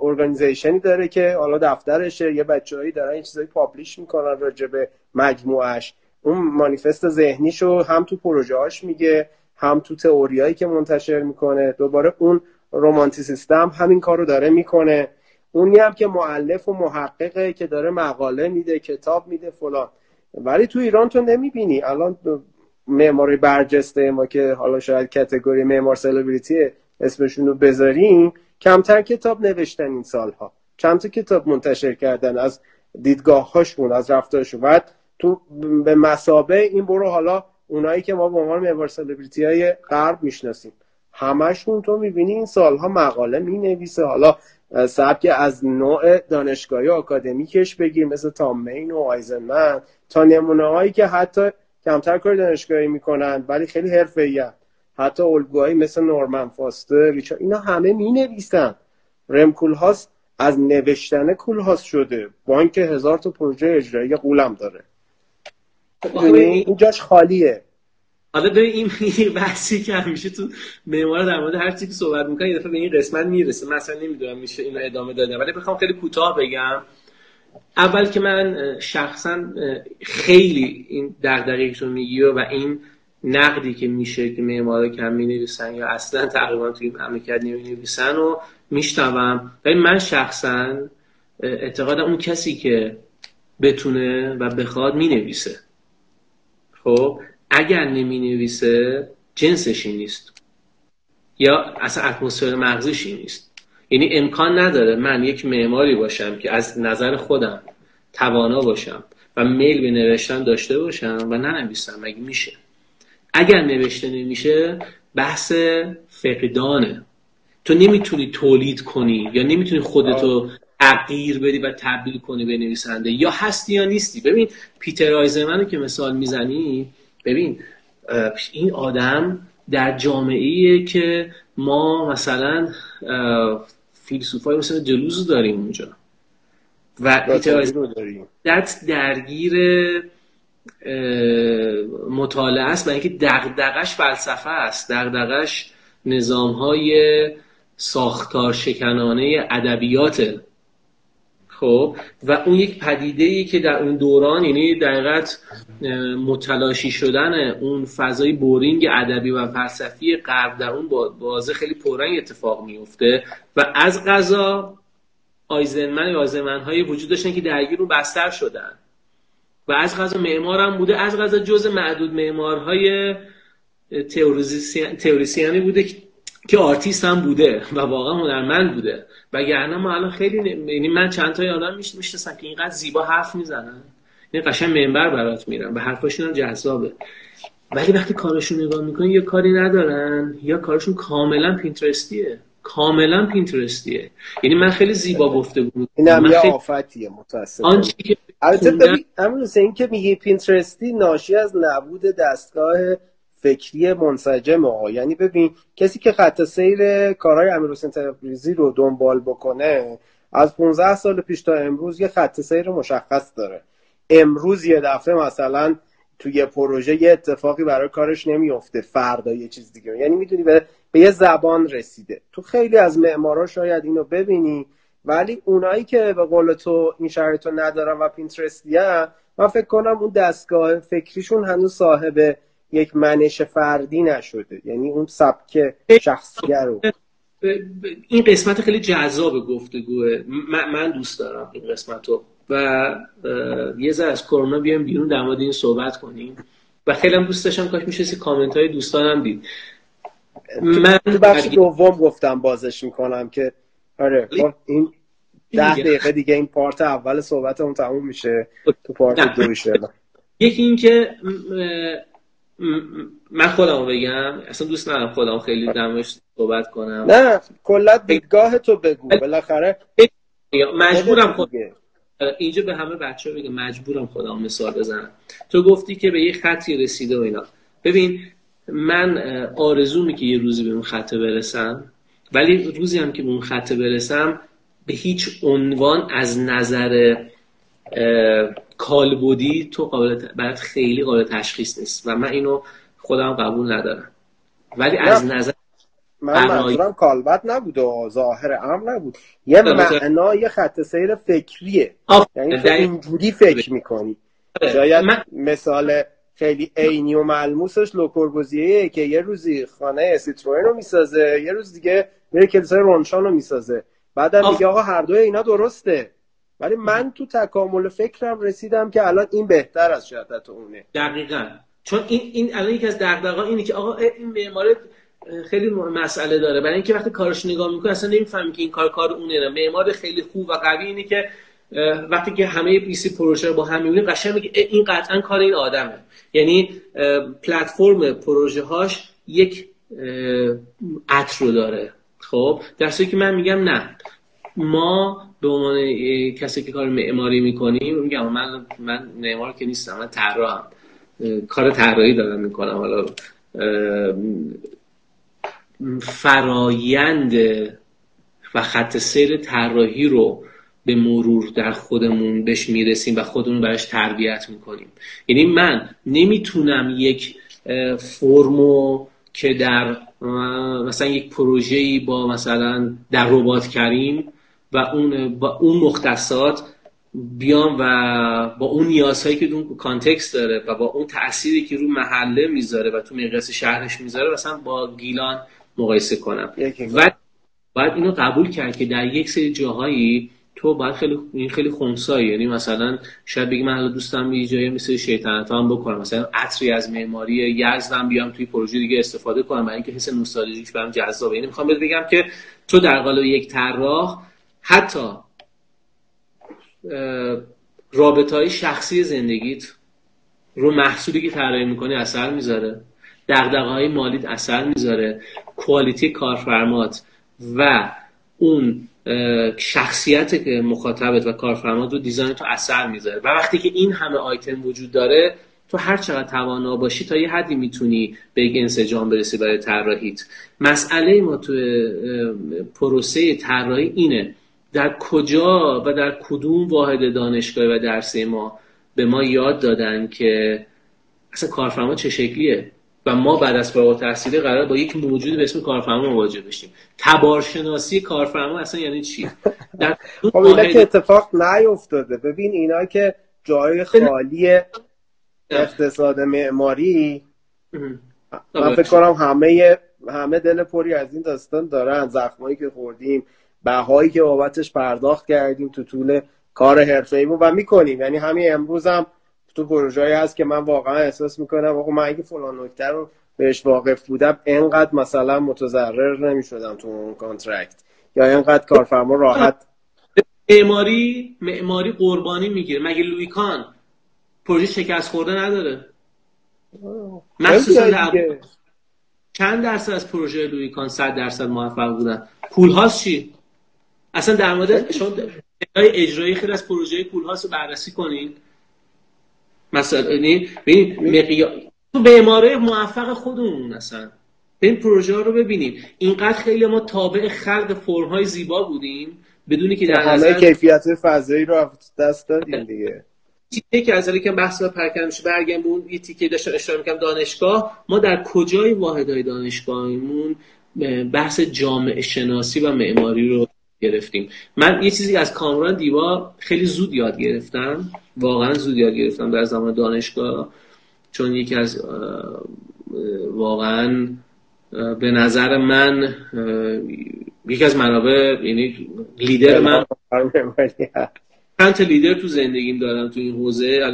ارگانیزیشنی داره که حالا دفترشه یه بچههایی دارن این چیزایی پابلیش می‌کنن راجع به مجموعش. اون مانیفست ذهنیشو هم تو پروژهاش میگه هم تو تئوریایی که منتشر می‌کنه دوباره اون رومانتیسیستم هم همین کارو داره می‌کنه. اونی هم که معلف و محققه که داره مقاله میده کتاب میده فلان. ولی تو ایران تو نمی‌بینی. الان معماری برجسته ما که حالا شاید کتگوری معمار سلبریتی اسمشون رو بذاریم کمتر کتاب نوشتن این سالها. چند تا کتاب منتشر کردن از دیدگاه هاشون از رفتارشون. بعد تو به مسابه این برو حالا اونایی که ما به عنوان معمار سلبریتی های غرب می‌شناسیم. همشون تو می‌بینی این سالها مقاله می‌نویسه. حالا سبک از نوع دانشگاهی آکادمیکش بگیر مثل تامین و آیزنمن. تا نمونه هایی که حتی کمتر کار دانشگاهی می‌کنن ولی خیلی حرفه حتی الگوهایی مثل نورمن فاستر اینا همه می رم هاست از نوشتن هاست شده. بانک هزار تا پروژه اجرایی قولم داره. این جاش خالیه. حالا به [laughs] این بحثی که همیشه تو معمار در مورد هر چیزی که صحبت می‌کنه یه دفعه به این قسمت می‌رسه. مثلا نمی‌دونم میشه اینو ادامه دادم ولی بخوام خیلی کوتاه بگم. اول که من شخصا خیلی این دغدغه‌ای رو میگی و این نقدی که میشه که معمارا کم می نویسن یا اصلا تقریبا توی مملکت نمی نویسن و میشنوم. ولی من شخصا اعتقادم اون کسی که بتونه و بخواد می نویسه خب اگر نمی نویسه جنسش نیست. یا اصلا اتمسفر مغزش نیست. یعنی امکان نداره من یک معماری باشم که از نظر خودم توانا باشم و میل به نوشتن داشته باشم و ننویسم مگه میشه؟ اگر نوشته نمیشه بحث فقدانه. تو نمی‌تونی تولید کنی یا نمی‌تونی خودتو تغییر بدی و تبدیل کنی به نویسنده. یا هستی یا نیستی. ببین پیتر آیزمن که مثال می‌زنی ببین این آدم در جامعه که ما مثلا فیلسوفای مثل دلوز داریم اونجا. و پیتر درگیر مطالعه است و اینکه دغدغش فلسفه است. دغدغش نظام های ساختار شکنانه ادبیات خب و اون یک پدیده ای که در اون دوران یعنی دقیقت متلاشی شدن اون فضای بورینگ ادبی و فلسفی غرب در اون بازه خیلی پررنگ اتفاق میفته و از قضا آیزنمن و آیزنمن های وجود داشتن که درگیر رو بستر شدن. و از قضا معمارم بوده. از قضا جزء معدود معمارهای تئوریسینی بوده که آرتیست هم بوده و واقعا هنرمند بوده. وگرنه ما الان خیلی یعنی من چند تا آدم می‌شناسم که اینقدر زیبا حرف می‌زنن. این قشنگ منبر برات میرن و حرفاشون هم جذابه. ولی وقتی کارشون نگاه می‌کنی یا کاری ندارن. یا کارشون کاملا پینترستیه. کاملا پینترستیه. یعنی من خیلی زیبا گفته بود اینم یه خیلی... آفتیه متاسفانه. که البته ببین که میگی پینترستی ناشی از نبود دستگاه فکری منسجم ها یعنی ببین کسی که خط سیر کارهای امیرحسین تبریزی رو دنبال بکنه از 15 سال پیش تا امروز یه خط سیر مشخص داره. امروز یه دفعه مثلا توی پروژه یه اتفاقی برای کارش نمیفته فردا یه چیز دیگه. یعنی می‌دونی به, به یه زبان رسیده. تو خیلی از معمارا شاید اینو ببینی ولی اونایی که به قول تو این شرایط رو ندارن و پینترستی من فکر کنم اون دستگاه فکریشون هنوز صاحب یک منش فردی نشده. یعنی اون سبک شخصیه رو. این قسمت خیلی جذاب گفتگوه. من دوست دارم این قسمت رو و یه ذره از کرونا بیایم بیرون در مورد این صحبت کنیم. و خیلی هم دوست داشتم کاش میشه کامنت های دوستانم دید. من بخش دوم گفتم بازش می‌کنم که آره خب این ده دقیقه دیگه این پارت اول صحبت اون تموم میشه. تو پارت دوش یکی این که من خودم بگم. اصلا دوست ندارم خودم خیلی دمش صحبت کنم. نه کلا دیدگاه تو بگو. بالاخره مجبورم خود اینجا به همه بچه ها بگم مجبورم خودم مثال بزنم. تو گفتی که به یه خطی رسیده و اینا. ببین من آرزو که یه روزی به اون خط برسم ولی روزی هم که به اون خط برسم به هیچ عنوان از نظر کالبودی تو قابل برات خیلی قابل تشخیص نیست و من اینو خودم قبول ندارم. ولی از نظر من منظورم کالبد نبود و ظاهر امر نبود. یه معنا یه خط سیر فکریه. یعنی تو اینجوری فکر می‌کنی. شاید من... مثال خیلی عینی و ملموسش لوکوربوزیه که یه روزی خانه سیتروئن رو می‌سازه یه روز دیگه میره کلیسای رونشان رو می‌سازه. بعدم میگه آقا هر دوی اینا درسته. ولی من تو تکامل فکرم رسیدم که الان این بهتر از شدت اونه. دقیقا. چون این این الان یکی از دغدغه‌ها اینه که آقا این معمار خیلی مسئله داره. برای اینکه وقتی کارش نگاه می‌کنه اصلا نمی‌فهمی که این کار کار اونه نه. معمار خیلی خوب و قوی اینه که وقتی که همه پی سی پروژه رو با هم می‌بینه قشنگ میگه این قطعا کار این آدمه. یعنی پلتفرم پروژه هاش یک عطر رو داره. خب؟ در که من میگم نه. ما به عنوان کسی که کار معماری می‌کنیم میگم من من معمار که نیستم من طراحم. کار طراحی دارم می‌کنم. حالا فرایند و خط سیر طراحی رو به مرور در خودمون بهش می‌رسیم و خودمون براش تربیت می‌کنیم. یعنی من نمی‌تونم یک فرمو که در مثلا یک پروژه‌ای با مثلا در ربات کریم و اون با اون مختصات بیام و با اون نیازهایی که اون کانتکست داره و با اون تأثیری که رو محله می‌ذاره و تو مقیاس شهرش می‌ذاره مثلا با گیلان مقایسه کنم. و باید اینو قبول کرد که در یک سری جاهایی تو باید خیلی این خیلی خونسایی. یعنی مثلا شاید بگی من دوستم یه جایی مثل شیطنت هم بکنم. مثلا عطری از معماری یزدم بیام توی پروژه دیگه استفاده کنم. برای اینکه حس نوستالژیک برام جذابه. یعنی می‌خوام بگم که تو در قالب یک طراح حتی رابطه های شخصی زندگیت رو محصولی که طراحی می‌کنی اثر می‌ذاره. دقدقه های مالیت اثر می‌ذاره. کوالیتی کارفرمات و اون شخصیت مخاطبت و کارفرمات رو دیزاین تو اثر می‌ذاره. و وقتی که این همه آیتم وجود داره تو هر چقدر توانا باشی تا یه حدی می‌تونی به یک انسجام برسی برای طراحیت. مسئله ما تو پروسه طراحی اینه در کجا و در کدوم واحد دانشگاه و درسی ما به ما یاد دادن که اصلا کارفرما چه شکلیه؟ و ما بعد از فارغ التحصیلی قرار با یک موجود به اسم کارفرما مواجه بشیم. تبارشناسی کارفرما اصلا یعنی چی؟ در خب اینا که اتفاق نیفتاده. ببین اینا که جای خالی اقتصاد معماری من فکر کنم همه همه دل پری از این داستان دارن زخمایی که خوردیم. بهایی که بابتش پرداخت کردیم تو طول کار حرفه و می‌کنیم. یعنی همین امروز هم تو پروژه‌ای هست که من واقعا احساس می‌کنم آقا من اگه فلان نکته رو بهش واقف بودم انقدر مثلا متضرر نمی‌شدم تو اون contract. یا انقدر کارفرما راحت. معماری معماری قربانی می‌گیره. مگه لویی کان پروژه شکست خورده نداره؟ مخصوصا چند درصد از پروژه لویکان 100 درصد موفق بودن؟ پول هاست چی؟ اصلا در مورد شما اجرایی خیلی از پروژه پول هاست رو بررسی کنین. مثلا یعنی ببین تو معماره موفق خودمون اصلا. این پروژه ها رو ببینیم. اینقدر خیلی ما تابع خلق فرم های زیبا بودیم بدونی که در نظر کیفیت فضایی رو دست دادیم دیگه. تیکه که از که بحث پرکنده میشه برگم اون یه تیکه داشتم اشاره می‌کنم دانشگاه. ما در کجای واحدهای دانشگاهیمون بحث جامعه شناسی و معماری رو گرفتیم. من یه چیزی از کامران دیوا خیلی زود یاد گرفتم. واقعا زود یاد گرفتم در زمان دانشگاه چون یکی از واقعا به نظر من یکی از منابع یعنی لیدر من. چند لیدر تو زندگیم دارم تو این حوزه.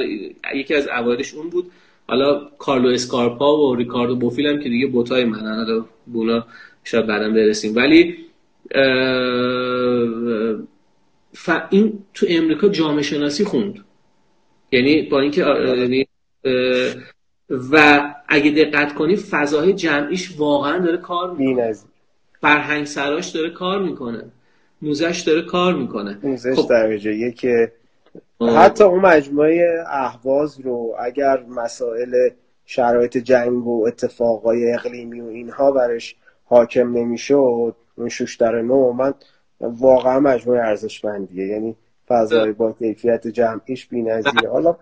یکی از اوایلش اون بود. حالا کارلو اسکارپا و ریکاردو بوفیل هم که دیگه بوتای منن. حالا بونا شاید بعدا برسیم. ولی ف... این تو امریکا جامعه شناسی خوند. یعنی با اینکه یعنی و اگه دقت کنی فضای جمعیش واقعا داره کار می‌کنه. فرهنگ سراش داره کار می‌کنه. موزش داره کار می‌کنه. موزش خب... درجه که حتی اون مجموعه اهواز رو اگر مسائل شرایط جنگ و اتفاقای اقلیمی و اینها برش حاکم نمی‌شد شوشتر نو من واقعا مجموعه ارزشمندیه. یعنی فضای با کیفیت جمعیش بی‌نظیره حالا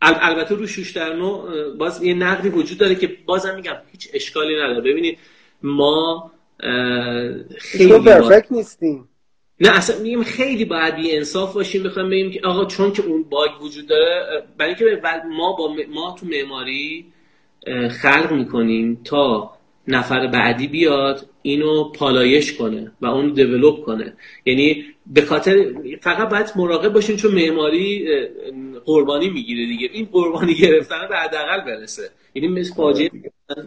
البته رو شوش در نو باز یه نقدی وجود داره که بازم میگم هیچ اشکالی نداره. ببینید ما خیلی پرفکت نیستیم. نه اصلا میگیم خیلی باید بی انصاف باشیم. بخوام بگیم که آقا چون که اون باگ وجود داره برای اینکه ما با ما تو معماری خلق می‌کنیم تا نفر بعدی بیاد اینو پالایش کنه و اون دیولوب کنه. یعنی به خاطر فقط باید مراقب باشیم چون معماری قربانی می‌گیره دیگه. این قربانی گرفتن به حداقل برسه. یعنی مثل فاجعه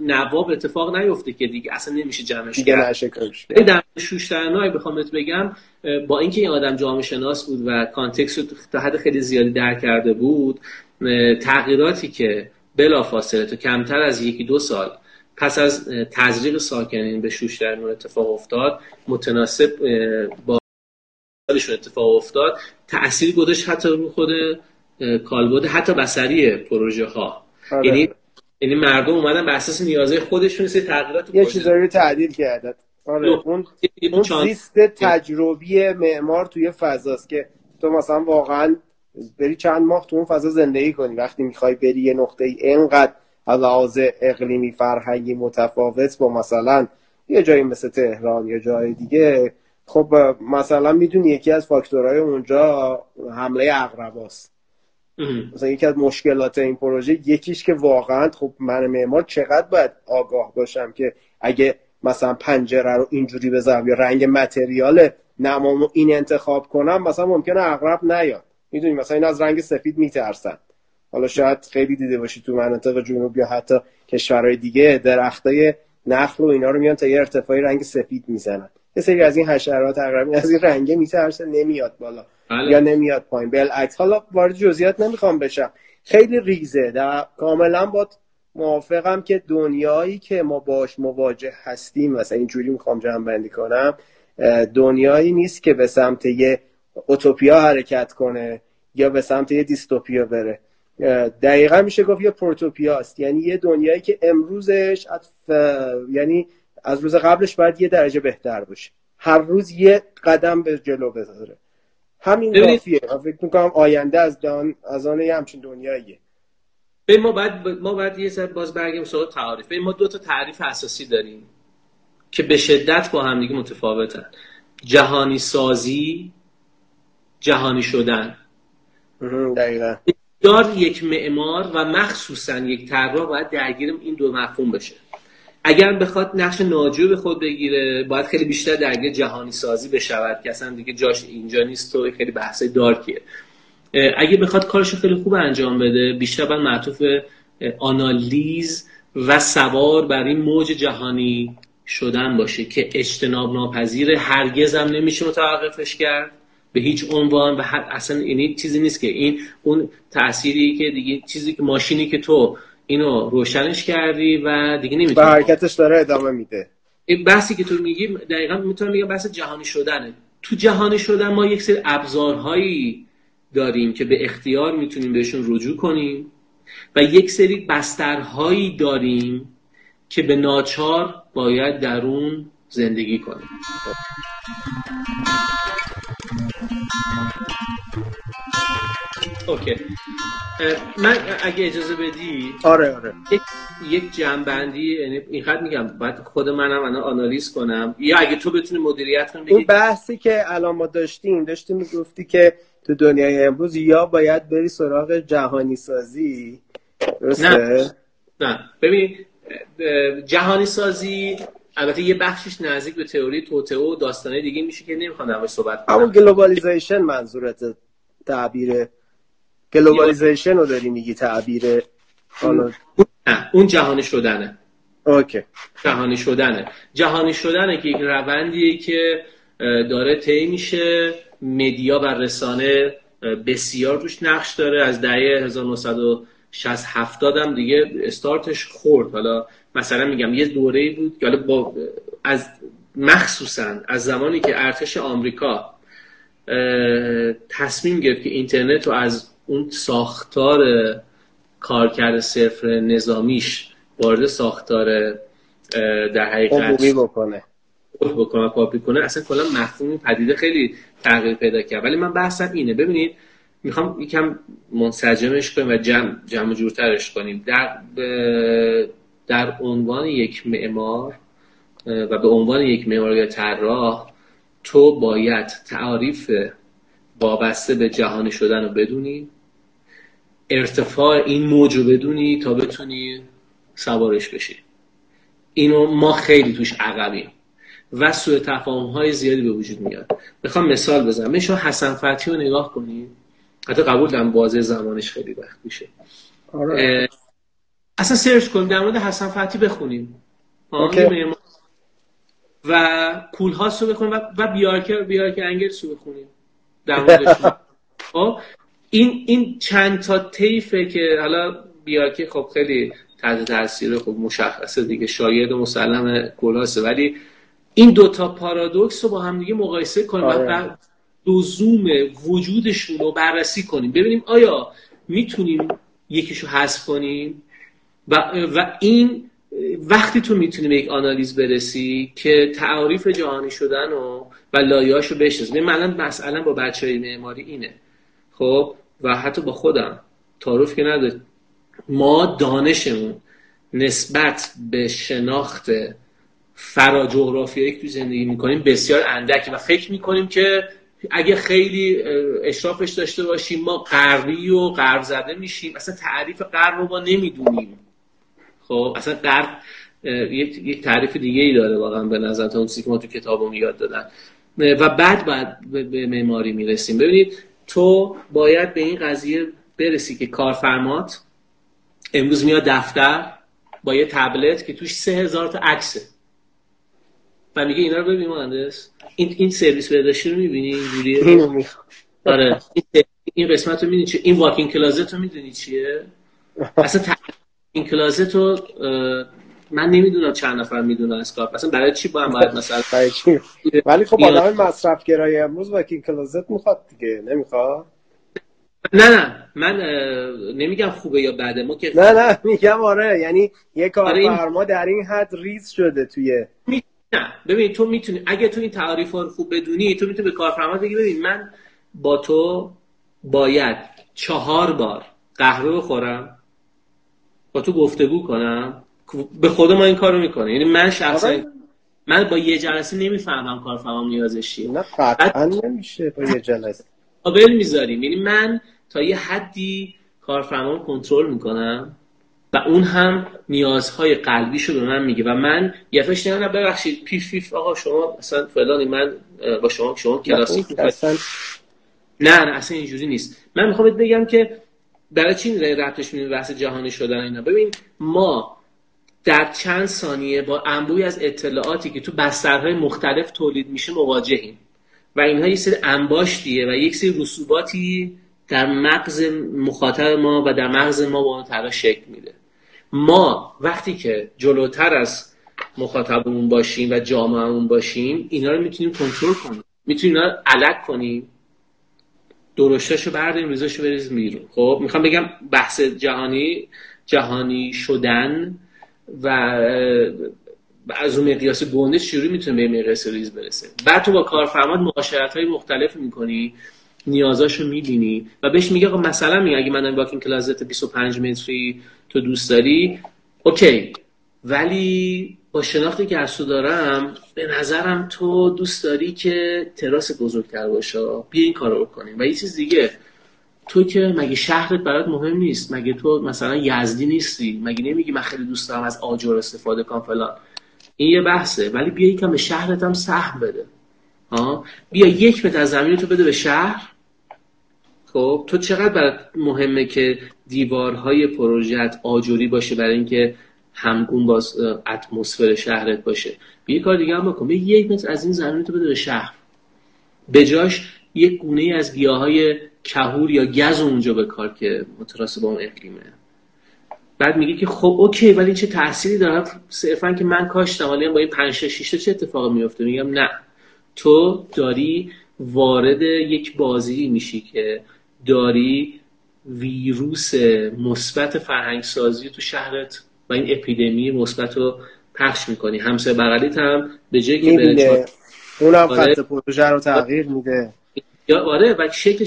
نواب اتفاق نیفته که دیگه اصلا نمیشه جمعش کرد. در شوشترنای بخوام بهت بگم با اینکه این آدم جامعه شناس بود و کانتکست رو تا حد خیلی زیادی در کرده بود تغییراتی که بلافاصله تو کمتر از یکی دو سال پس از تزریق ساکنین به شوشترنو اتفاق افتاد متناسب با اتفاق افتاد. تأثیر گذاشت حتی رو خود کالبد حتی بسری پروژه ها آره. یعنی یعنی مردم اومدن به اساس نیازهای خودشون سه تغییرات یه چیزایی رو تعدیل کردن. آره اون اون زیست تجربی معمار توی فضاست که تو مثلا واقعا بری چند ماه تو اون فضا زندگی کنی. وقتی می‌خوای بری یه نقطه ای اینقدر لحاظ اقلیمی فرهنگی متفاوت با مثلا یه جایی مثل تهران یا جای دیگه. خب مثلا می‌دونی یکی از فاکتورهای اونجا حمله اقرباست. مثلا یکی از مشکلات این پروژه یکیش که واقعا خب من معمار چقدر باید آگاه باشم که اگه مثلا پنجره رو اینجوری بذارم یا رنگ متریال نمامو این انتخاب کنم مثلا ممکنه اقرب نیاد. می‌دونی؟ مثلا این از رنگ سفید میترسن. حالا شاید خیلی دیده باشی تو مناطق جنوب یا حتی کشورهای دیگه درختای نخل و اینا رو میان تا یه ارتفاعی رنگ سفید می‌زنن. یه سری از این حشرات تقریبا از این رنگه میترسه نمیاد بالا. بله. یا نمیاد پایین. بالعکس. حالا وارد جزئیات نمی‌خوام بشم. خیلی ریزه. در کاملا با موافقم که دنیایی که ما باش مواجه هستیم مثلا اینجوری می‌خوام جمع بندی کنم دنیایی نیست که به سمت یه اوتوپیا حرکت کنه یا به سمت یه دیستوپیا بره. دقیقا میشه گفت یه پروتوپیاست یعنی یه دنیایی که امروزش یعنی از روز قبلش باید یه درجه بهتر باشه. هر روز یه قدم به جلو بذاره. همین کافیه. فکر می‌کنم آینده از دان از آن یه همچین دنیاییه. ما بعد ما بعد یه سر باز برگیم سوال تعریف ما دو تا تعریف اساسی داریم که به شدت با همدیگه متفاوتن. جهانی سازی جهانی شدن. دقیقا. دار یک معمار و مخصوصا یک طراح باید درگیر این دو مفهوم بشه. اگر بخواد نقش ناجو به خود بگیره باید خیلی بیشتر درگیر جهانی سازی بشود که اصلا دیگه جاش اینجا نیست و خیلی بحث دارکیه. اگه بخواد کارش خیلی خوب انجام بده بیشتر باید معطوف آنالیز و سوار بر این موج جهانی شدن باشه که اجتناب ناپذیر هرگز هم نمیشه متوقفش کرد. به هیچ عنوان و اصلا اینی چیزی نیست که این اون تأثیری که دیگه چیزی که ماشینی که تو اینو روشنش کردی و دیگه نمی‌تونی به حرکتش داره ادامه میده. این بحثی که تو میگی دقیقا می‌تونم بگم بحث جهانی شدنه. تو جهانی شدن ما یک سری ابزارهایی داریم که به اختیار می‌تونیم بهشون رجوع کنیم و یک سری بسترهایی داریم که به ناچار باید در اون زندگی کنیم. اوکی. من اگه اجازه بدی آره آره. یک, یک جنبندی یعنی این خط میگم باید خود منم انا آنالیز کنم. یا اگه تو بتونی مدیریت کنی اون بحثی که الان ما داشتیم داشتیم می‌گفتی که تو دنیای امروز یا باید بری سراغ جهانی سازی نه نه. ببین جهانی سازی البته یه بخشش نزدیک به تئوری توتئو و داستانه دیگه میشه که نمی‌خوام در صحبت کنم. همون globalization منظورت تعبیر globalization رو داری میگی تعبیر نه اون جهانی شدنه. okay. جهانی شدنه. جهانی شدنه که یک روندیه که داره طی میشه. media و رسانه بسیار روش نقش داره. از دهه 1960 70 هم دیگه استارتش خورد. حالا مثلا میگم یه دوره بود که با از مخصوصا از زمانی که ارتش آمریکا تصمیم گرفت که اینترنت رو از اون ساختار کارکرد صفر نظامیش وارد ساختار در حقیقت بکنه. بکنه کاپی کنه اصلا کلا مفهوم پدیده خیلی تغییر پیدا کرد. ولی من بحثم اینه. ببینید می‌خوام یکم منسجمش کنیم و جمع جمع جورترش کنیم. در در عنوان یک معمار و به عنوان یک معمار یا طراح تو باید تعریف وابسته به جهانی شدن رو بدونی ارتفاع این موج رو بدونی تا بتونی سوارش بشی. اینو ما خیلی توش عقبیم و سوء تفاهم های زیادی به وجود میاد. می‌خوام مثال بزنم. شما حسن فتحی رو نگاه کنید حتی قبول دارم بازه زمانش خیلی وقت میشه. آره. اصلا سرچ کنیم در مورد حسن فتحی بخونیم. و کول هاست رو بخونیم و بیارکر بیارکر انگلس رو بخونیم. در [laughs] خب این این چند تا طیفه که حالا بیارکر خب خیلی تحت تاثیر خب مشخصه دیگه شاید و مسلم کلاسه ولی این دوتا پارادوکس رو با هم دیگه مقایسه کنیم آره. و دوزوم وجودشون رو بررسی کنیم. ببینیم آیا می‌تونیم یکیشو حذف کنیم؟ و, و این وقتی تو می‌تونی به یک آنالیز برسی که تعریف جهانی شدن و و لایه‌اشو بشناسی. من مثلا با بچه های معماری اینه. خب؟ و حتی با خودم. تعارف که نداره. ما دانشمون نسبت به شناخت فرا جغرافیایی که تو زندگی می‌کنیم بسیار اندکی و فکر می‌کنیم که اگه خیلی اشرافش داشته باشیم ما غربی و غرب زده میشیم. اصلا تعریف غرب رو ما نمی‌دونیم. خب اصلا غرب یک تعریف دیگه ای داره واقعا به نظر تا اون که ما تو کتابمون یاد دادن. و بعد بعد به معماری می‌رسیم. ببینید تو باید به این قضیه برسی که کارفرمات امروز میاد دفتر با یه تبلت که توش سه هزار تا عکسه. و میگه اینا رو ببین مهندس این این سرویس بهداشتی رو می‌بینی؟ اینجوریه؟ آره. این قسمت رو می‌دونی چیه این واکینگ کلازت رو می‌دونی چیه؟ [laughs] اصلا این کلازت رو من نمی‌دونم چند نفر می‌دونن اسکاپ اصلا برای چی با هم باید مثلا [laughs] برای چی؟ ولی خب آدم مصرف گرایی امروز واکینگ کلازت می‌خواد دیگه نمی‌خواد؟ نه نه من نمیگم خوبه یا بده ما که نه نه میگم آره یعنی یه کارفرما آره در این حد ریز شده توی نه ببین تو می‌تونی اگه تو این تعریف رو خوب بدونی تو می‌تونی به کارفرما بگی ببین من با تو باید چهار بار قهوه بخورم با تو گفتگو کنم؟ به خود ما این کارو می‌کنه. یعنی من شخصا آره. من با یه جلسه نمی‌فهمم کارفرما نیازش چیه نه قطعا نمیشه با یه جلسه. [laughs] قابل می‌ذاریم. یعنی من تا یه حدی کارفرما کنترل می‌کنم و اون هم نیازهای قلبیشو به من میگه و من یه فش نه ببخشید پیف پیف آقا شما اصلا فلانی من با شما شما کلاسیک اصلا نه نه اصلا اینجوری نیست. من می‌خوام بگم که برای چی ربطش میدیم بحث جهانی شدن اینا؟ ببین ما در چند ثانیه با انبوی از اطلاعاتی که تو بسترهای مختلف تولید میشه مواجهیم و اینها یه سری انباشتیه و یک سری رسوباتی در مغز مخاطب ما و در مغز ما با اون شکل میده. ما وقتی که جلوتر از مخاطبمون باشیم و جامعهمون باشیم اینا رو می‌تونیم کنترل کنیم. می‌تونیم اینا علک کنیم. درشتاشو برداریم ریزاشو بریزیم بیرون. خب می‌خوام بگم بحث جهانی جهانی شدن و از اون مقیاس گنده چجوری می‌تونه به مقیاس ریز برسه؟ بعد تو با کارفرمات معاشرت های مختلف می‌کنی نیازاشو می‌بینی و بهش میگه مثلا میگه اگه من walk-in closet 25 متری تو دوست داری okay. ولی با شناختی که از تو دارم به نظرم تو دوست داری که تراس بزرگتر باشه. بیا این کارو بکنیم. و یه چیز دیگه تو که مگه شهرت برات مهم نیست؟ مگه تو مثلا یزدی نیستی؟ مگه نمیگی من خیلی دوست دارم از آجر استفاده کنم فلان؟ این یه بحثه. ولی بیا یکم به شهرت هم سهم بده. ها؟ بیا یک متر از زمین تو بده به شهر. خب تو چقدر برات مهمه که دیوارهای پروژت آجوری باشه برای اینکه همگون با اتمسفر شهرت باشه. یه کار دیگه هم بکن. یک متر از این زمین تو بده به شهر. به جاش یک گونه از گیاهای کهور یا گز اونجا به کار که متراسه با اون اقلیمه. بعد میگه که خب اوکی ولی چه تأثیری داره صرفا که من کاشتم ولی با این 5 6 چه اتفاقی میفته میگم نه. تو داری وارد یک بازی میشی که داری ویروس مثبت فرهنگ سازی تو شهرت و این اپیدمی مثبت رو پخش می‌کنی. همسایه بغلیت هم به جایی که بره اونم آره. خط پروژه رو تغییر میده. یا آره و شکل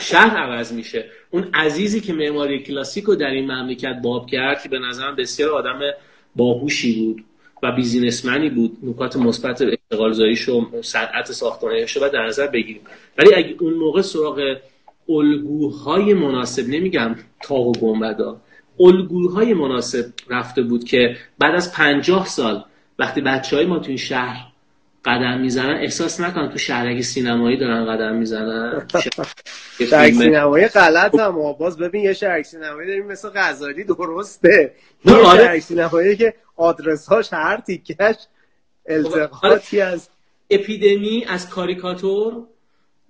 شهر عوض میشه. اون عزیزی که معماری کلاسیک رو در این مملکت باب کرد که به نظرم بسیار آدم باهوشی بود و بیزینسمنی بود نکات مثبت اشتغالزاییش و صنعت ساختمانیش رو در نظر بگیریم. ولی اگه اون موقع سراغ الگوهای مناسب نمیگم تاق و گنبدا الگوهای مناسب رفته بود که بعد از پنجاه سال وقتی بچه های ما تو این شهر قدم می‌زنن احساس نکنن تو شهرک سینمایی دارن قدم می‌زنن. [laughs] شهرک سینمایی غلط هم باز ببین یه شهرک سینمایی داریم مثل غزالی درسته. یه آره. شهرک سینمایی که آدرس هاش هر تیکش التقاطی از اپیدمی از کاریکاتور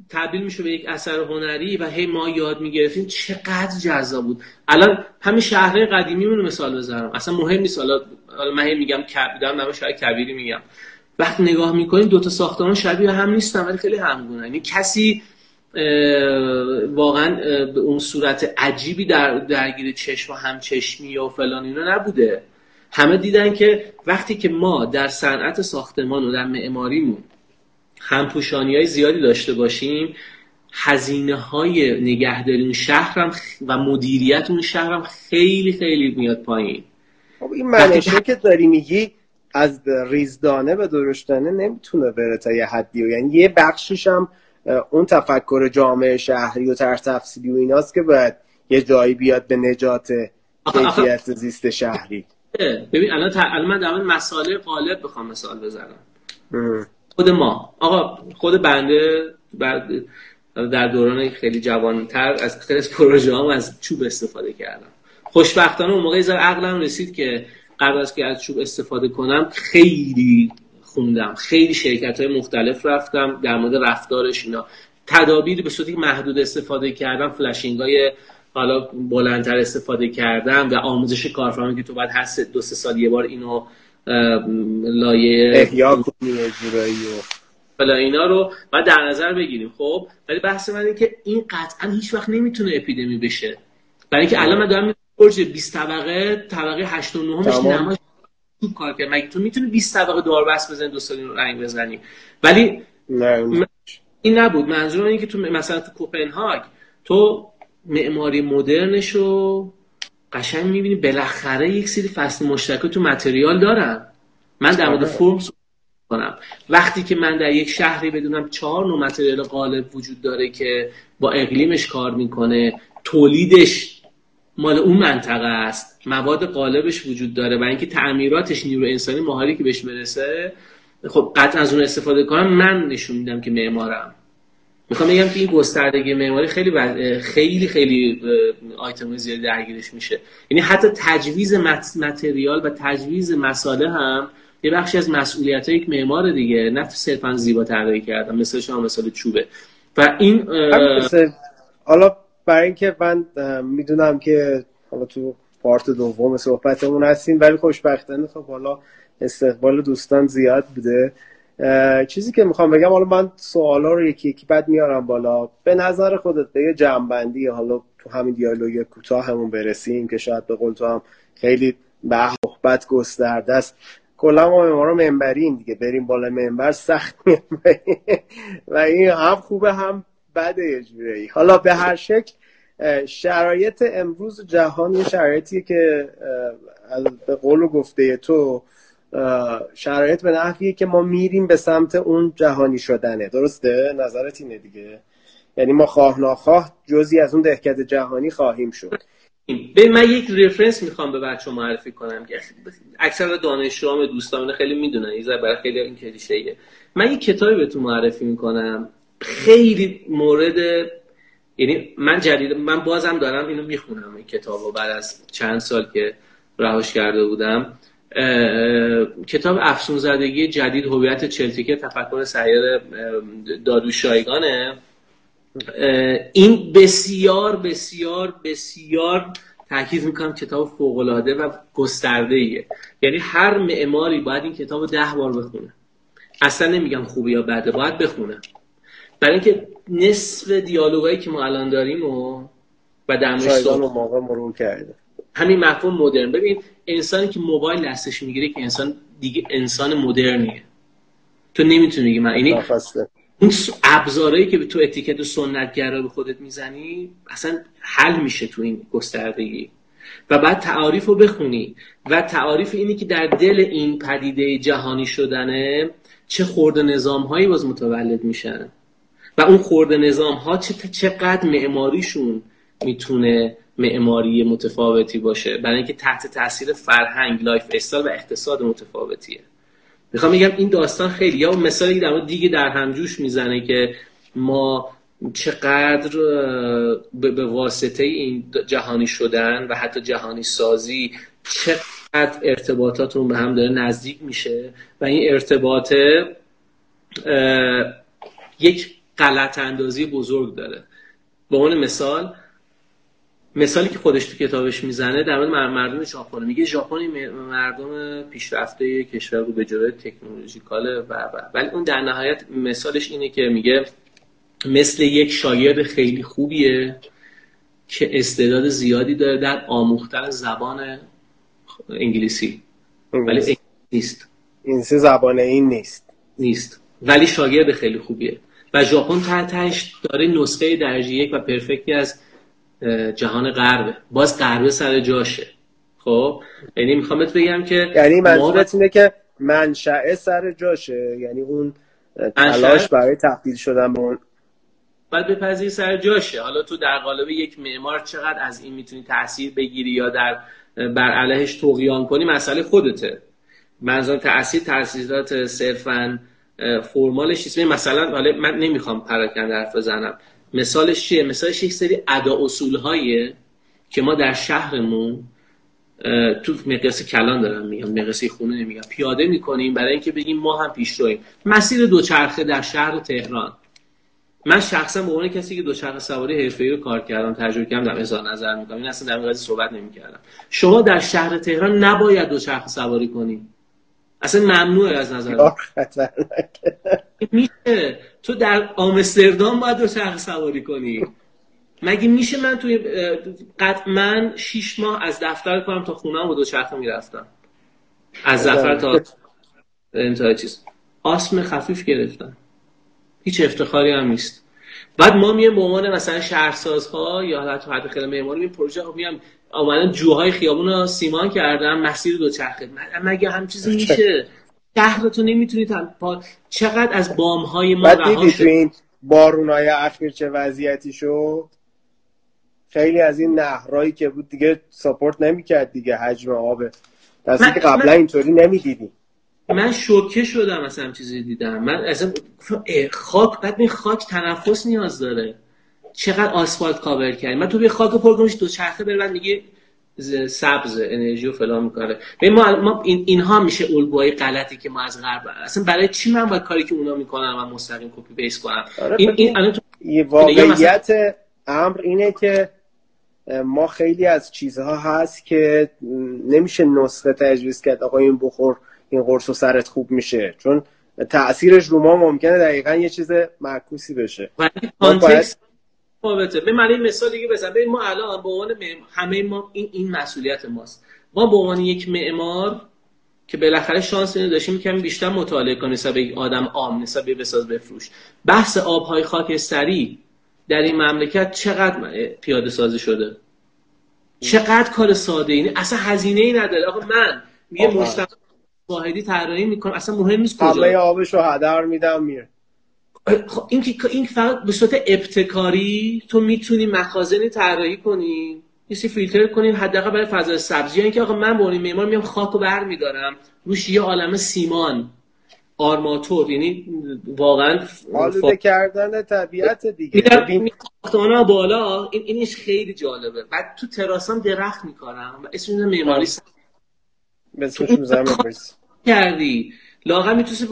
تبدیل میشه به یک اثر هنری و هی ما یاد می‌گرفتیم چقدر جذاب بود. الان همین شهر قدیمی رو مثال بزنم. اصلا مهم نیست. حالا من هی میگم کبیدم نه شاید کبیری میگم. وقتی نگاه می‌کنیم دوتا ساختمان شبیه هم نیستن ولی خیلی همگونه یعنی کسی واقعا به اون صورت عجیبی در درگیر چشم و همچشمی و فلان اینا نبوده. همه دیدن که وقتی که ما در صنعت ساختمان و در معماریمون همپوشانی های زیادی داشته باشیم. هزینه های نگهداری اون شهرم و مدیریت اون شهرم خیلی خیلی میاد پایین. خب این منشه که داری میگی از ریزدانه به درشتانه نمی‌تونه بره تا یه حدی و یعنی یه بخشش هم اون تفکر جامعه شهری و تر تفصیلی و ایناست که باید یه جایی بیاد به نجات کیفیت زیست شهری. ببین الان الان من در مسائل غالب بخوام مثال بزنم. خود ما. آقا خود بنده در دوران خیلی جوانتر از خیلی پروژه هم از چوب استفاده کردم. خوشبختانه اون موقع یه عقلم رسید که قبل از که از چوب استفاده کنم خیلی خوندم. خیلی شرکت های مختلف رفتم در مورد رفتارش اینا. تدابیر به صورتی محدود استفاده کردم فلشینگ های حالا بلندتر استفاده کردم و آموزش کارفرما که تو بعد هر دو سه سال یه بار اینو لایه احیا کنی و اینا رو بعد در نظر بگیریم. خب ولی بحث من اینه که این قطعا هیچ وقت نمی‌تونه اپیدمی بشه. برای اینکه الان من دارم برج 20 طبقه طبقه 8 و 9 نماش خوب کار کرد. مگه تو می‌تونی 20 طبقه داربست بزنی دو سال رنگ بزنی؟ ولی نه این نبود. منظور اینه که تو مثلا تو کوپنهاگ تو معماری مدرنشو قشنگ می‌بینی بالاخره یک سری فصل مشترک تو متریال دارن. من در مورد آره. فرم کنم. وقتی که من در یک شهری بدونم چهار نوع متریال غالب وجود داره که با اقلیمش کار می‌کنه تولیدش مال اون منطقه است مواد قالبش وجود داره و اینکه تعمیراتش نیرو انسانی مهاری که بهش برسه خب قطعا از اون استفاده کنم من نشون میدم که معمارم. می‌خوام بگم که این گستردگی معماری خیلی خیلی خیلی آیتم زیادی درگیرش میشه. یعنی حتی تجویز متریال و تجویز مساله هم یه بخشی از مسئولیت یک معمار دیگه نه صرفا زیبا طراحی کردن مثل شما مثال چوبه. و این حالا برای اینکه من می‌دونم که حالا تو پارت دوم صحبتمون هستیم ولی خوشبختانه خب حالا استقبال دوستان زیاد بوده. چیزی که می‌خوام بگم حالا من سوالا رو یکی یکی بعد میارم بالا. به نظر خودت به یه جنبندی حالا تو همین دیالوگ کوتاه همون برسیم که شاید به قول تو هم خیلی به صحبت گسترده است. کلا ما رو منبریم دیگه بریم بالا منبر سخت و این هم خوبه هم بده یه جوری حالا به هر شکل شرایط امروز جهان یه شرایطی که به قول و گفته تو شرایط به نحویه که ما میریم به سمت اون جهانی شدنه. درسته؟ نظرت اینه دیگه. یعنی ما خواه ناخواه جزی از اون دهکت جهانی خواهیم شد. به من یک رفرنس می‌خوام به بچه معرفی کنم. که اکثر دانشجوام دوستان خیلی می‌دونن. این برای خیلی این کلیشه‌ایه. من یک کتابی بهتون معرفی می‌کنم. خیلی مورد یعنی من جدید من بازم دارم اینو می‌خونم این کتابو بعد از چند سال که رهاش کرده بودم. کتاب افسون زدگی جدید هویت چلتیکه تفکر سیر دادوشایگانه. این بسیار بسیار بسیار تاکید می‌کنم کتاب فوقالعاده و گسترده ایه یعنی هر معماری باید این کتاب ده بار بخونه. اصلا نمیگم خوبه یا بده باید بخونه. برای اینکه نصف دیالوگایی که ما الان داریم و و در موقع مرور کرده. همین مفهوم مدرن. ببین انسانی که موبایل دستش می‌گیره که انسان دیگه انسان مدرنیه. تو نمی‌تونی بگی من. یعنی اون ابزارهایی که تو اتیکت و سنتگرا به خودت می‌زنی اصلا حل میشه تو این گستردگی. و بعد تعاریف رو بخونی. و تعاریف اینی که در دل این پدیده جهانی شدنه چه خرده نظام هایی باز متولد میشن. و اون خرده نظام ها چقدر معماریشون می‌تونه معماری متفاوتی باشه. برای اینکه تحت تاثیر فرهنگ lifestyle و اقتصاد متفاوتیه. می‌خوام بگم این داستان خیلی یا مثالی در دیگه در همجوش می‌زنه که ما چقدر به واسطه این جهانی شدن و حتی جهانی سازی چقدر ارتباطاتون به هم داره نزدیک میشه و این ارتباط یک غلط اندازی بزرگ داره. به عنوان مثال مثالی که خودش تو کتابش می‌زنه در مورد مردم ژاپن. میگه ژاپن مردم پیشرفته کشور رو به جلوی تکنولوژیکاله و ولی اون در نهایت مثالش اینه که میگه مثل یک شاگرد خیلی خوبیه که استعداد زیادی داره در آموختن زبان انگلیسی. ولی نیست. این سه زبان این نیست. نیست. ولی شاگرد خیلی خوبیه. و ژاپن تحتش داره نسخه درجه یک و پرفکتی از جهان غربه باز غربه سر جاشه. خب؟ یعنی می‌خوام بهت بگم که یعنی منظورت اینه که منشأ سر جاشه. یعنی اون تلاش برای تبدیل شدن به اون باید بپذیری سر جاشه. حالا تو در قالب یک معمار چقدر از این می‌تونی تاثیر بگیری یا در بر علیهش توقیان کنی مسئله خودته. منظور تاثیر تاثیرات صرفا فرمالش نیست. مثلا حالا من نمی‌خوام پراکنده حرف بزنم. مثالش چیه؟ مثالش یک سری ادا اصول هاییه که ما در شهرمون تو مقیاس کلان دارم میگم مقیاس خونه نمیگم پیاده می‌کنیم برای اینکه بگیم ما هم پیش رویم. مسیر دوچرخه در شهر تهران. من شخصا به عنوان کسی که دوچرخه سواری حرفه‌ای رو کار کردم تجربه کردم در اظهار نظر می‌کنم این اصلا در این صحبت نمی‌کردم. شما در شهر تهران نباید دوچرخه سواری کنید اصلا ممنوعه از نظر میشه. تو در آمستردام باید دو چرخ سواری کنی. مگه میشه من توی قطعا شیش ماه از دفتر کنم تا خونم و دو چرخ می‌رفتم. از زفر تا انتهای چیز. آسم خفیف گرفتم. هیچ افتخاری هم نیست. بعد ما میایم به عنوان مثلا شهرسازها یا حتی حتی خیلی معماری این پروژه رو میام اومدن جوهای خیابون رو سیمان کردم مسیر دو چرخه. مگه هم چیزی میشه؟ شهر تو نمی‌تونید چقدر از بام های ما رها شد؟ این بارونای اخیر چه وضعیتی شد خیلی از این نهرهایی که بود دیگه support نمی‌کرد دیگه حجم آب. دستی که قبلا اینطوری نمی‌دیدیم. من شوکه شدم اصلا چیزی دیدم. من اصلا خاک بعد این خاک تنفس نیاز داره. چقدر آسفالت کاور کردیم من تو به خاک پر دو چرخه بره بعد سبز انرژی و فلان می‌کنه. ما, ما این اینها میشه الگوهای غلطی که ما از غرب اصلا برای چی من باید کاری که اونا می‌کنن من مستقیم copy paste کنم؟ آره این این تو... واقعیت امر اینه که ما خیلی از چیزها هست که نمیشه نسخه تجویز کرد آقا این بخور. این قرص و سرت خوب میشه. چون تاثیرش رو ما ممکنه دقیقا یه چیز معکوسی بشه. متفاوته. به معنی مثال دیگه بزن ما الان به عنوان همه ما این این مسئولیت ماست. ما به عنوان یک معمار که بالاخره شانس اینو داشتیم کمی بیشتر مطالعه کنیم نسبت به آدم عام نسبت به بساز بفروش. بحث آبهای خاکستری در این مملکت چقدر پیاده سازی شده؟ چقدر کار ساده اینه؟ اصلا هزینه ای نداره. آقا من یه مجتمع واحدی طراحی می‌کنم. اصلا مهم نیست کجا. همه آبشو هدر میدم میره. خب این که این فقط به صورت ابتکاری تو می‌تونی مخازنی طراحی کنی. یه فیلتر کنیم حداقل برای فضای سبزی. یعنی که آقا من به معمار میام خاک بر میدارم روش یه عالم سیمان. آرماتور یعنی واقعا آلوده کردن طبیعت دیگه. ساختمانا بالا این اینش خیلی جالبه. بعد تو تراسام درخت می‌کنم و اسم معماری کردی. لاغر می‌تونست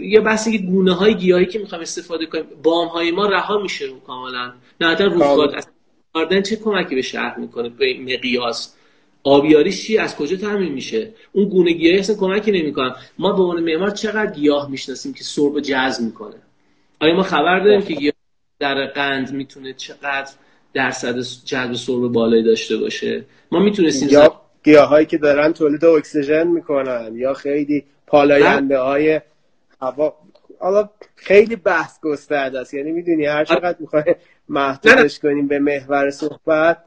یه بحث که گونه های گیاهی که می‌خوام استفاده کنیم. بام های ما رها میشه کاملا. نه حتی روزگار اصلا چه کمکی به شهر می‌کنه؟ به مقیاس. آبیاری چی؟ از کجا تامین میشه؟ اون گونه گیاهی اصلا کمکی نمی‌کنن. ما به عنوان معمار چقدر گیاه می‌شناسیم که سرب جذب می‌کنه؟ آیا ما خبر داریم که گیاه در قند می‌تونه چقدر درصد جذب سرب بالایی داشته باشه؟ ما می‌تونستیم یا گیاهایی که دارن تولید اکسیژن می‌کنن یا خیلی پالاینده های هوا حالا خیلی بحث گسترده است. یعنی می‌دونی هر چقدر می‌خوای محدودش کنیم به محور صحبت.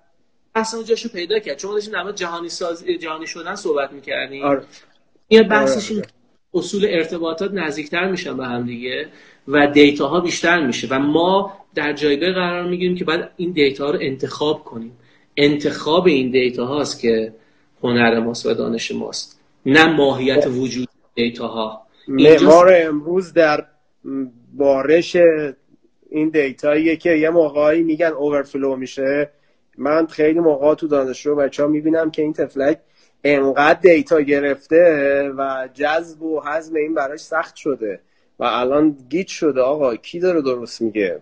اصلا جاشو پیدا کرد. چون داشتیم در جهانی ساز جهانی شدن صحبت می‌کردیم. آره. این بحثش این اصول ارتباطات نزدیکتر میشن به هم دیگه و data ها بیشتر میشه و ما در جایگاه قرار می‌گیریم که بعد این data ها رو انتخاب کنیم. انتخاب این data هاست که هنر ماست و دانش ماست. نه ماهیت. وجود data ها معمار امروز در بارش این دیتاییه که یه موقعی میگن اوورفلو میشه. من خیلی موقع تو دانشجو بچه ها می‌بینم که این تفلک انقدر دیتا گرفته و جذب و حزم این براش سخت شده و الان گیت شده. آقا کی داره درست میگه؟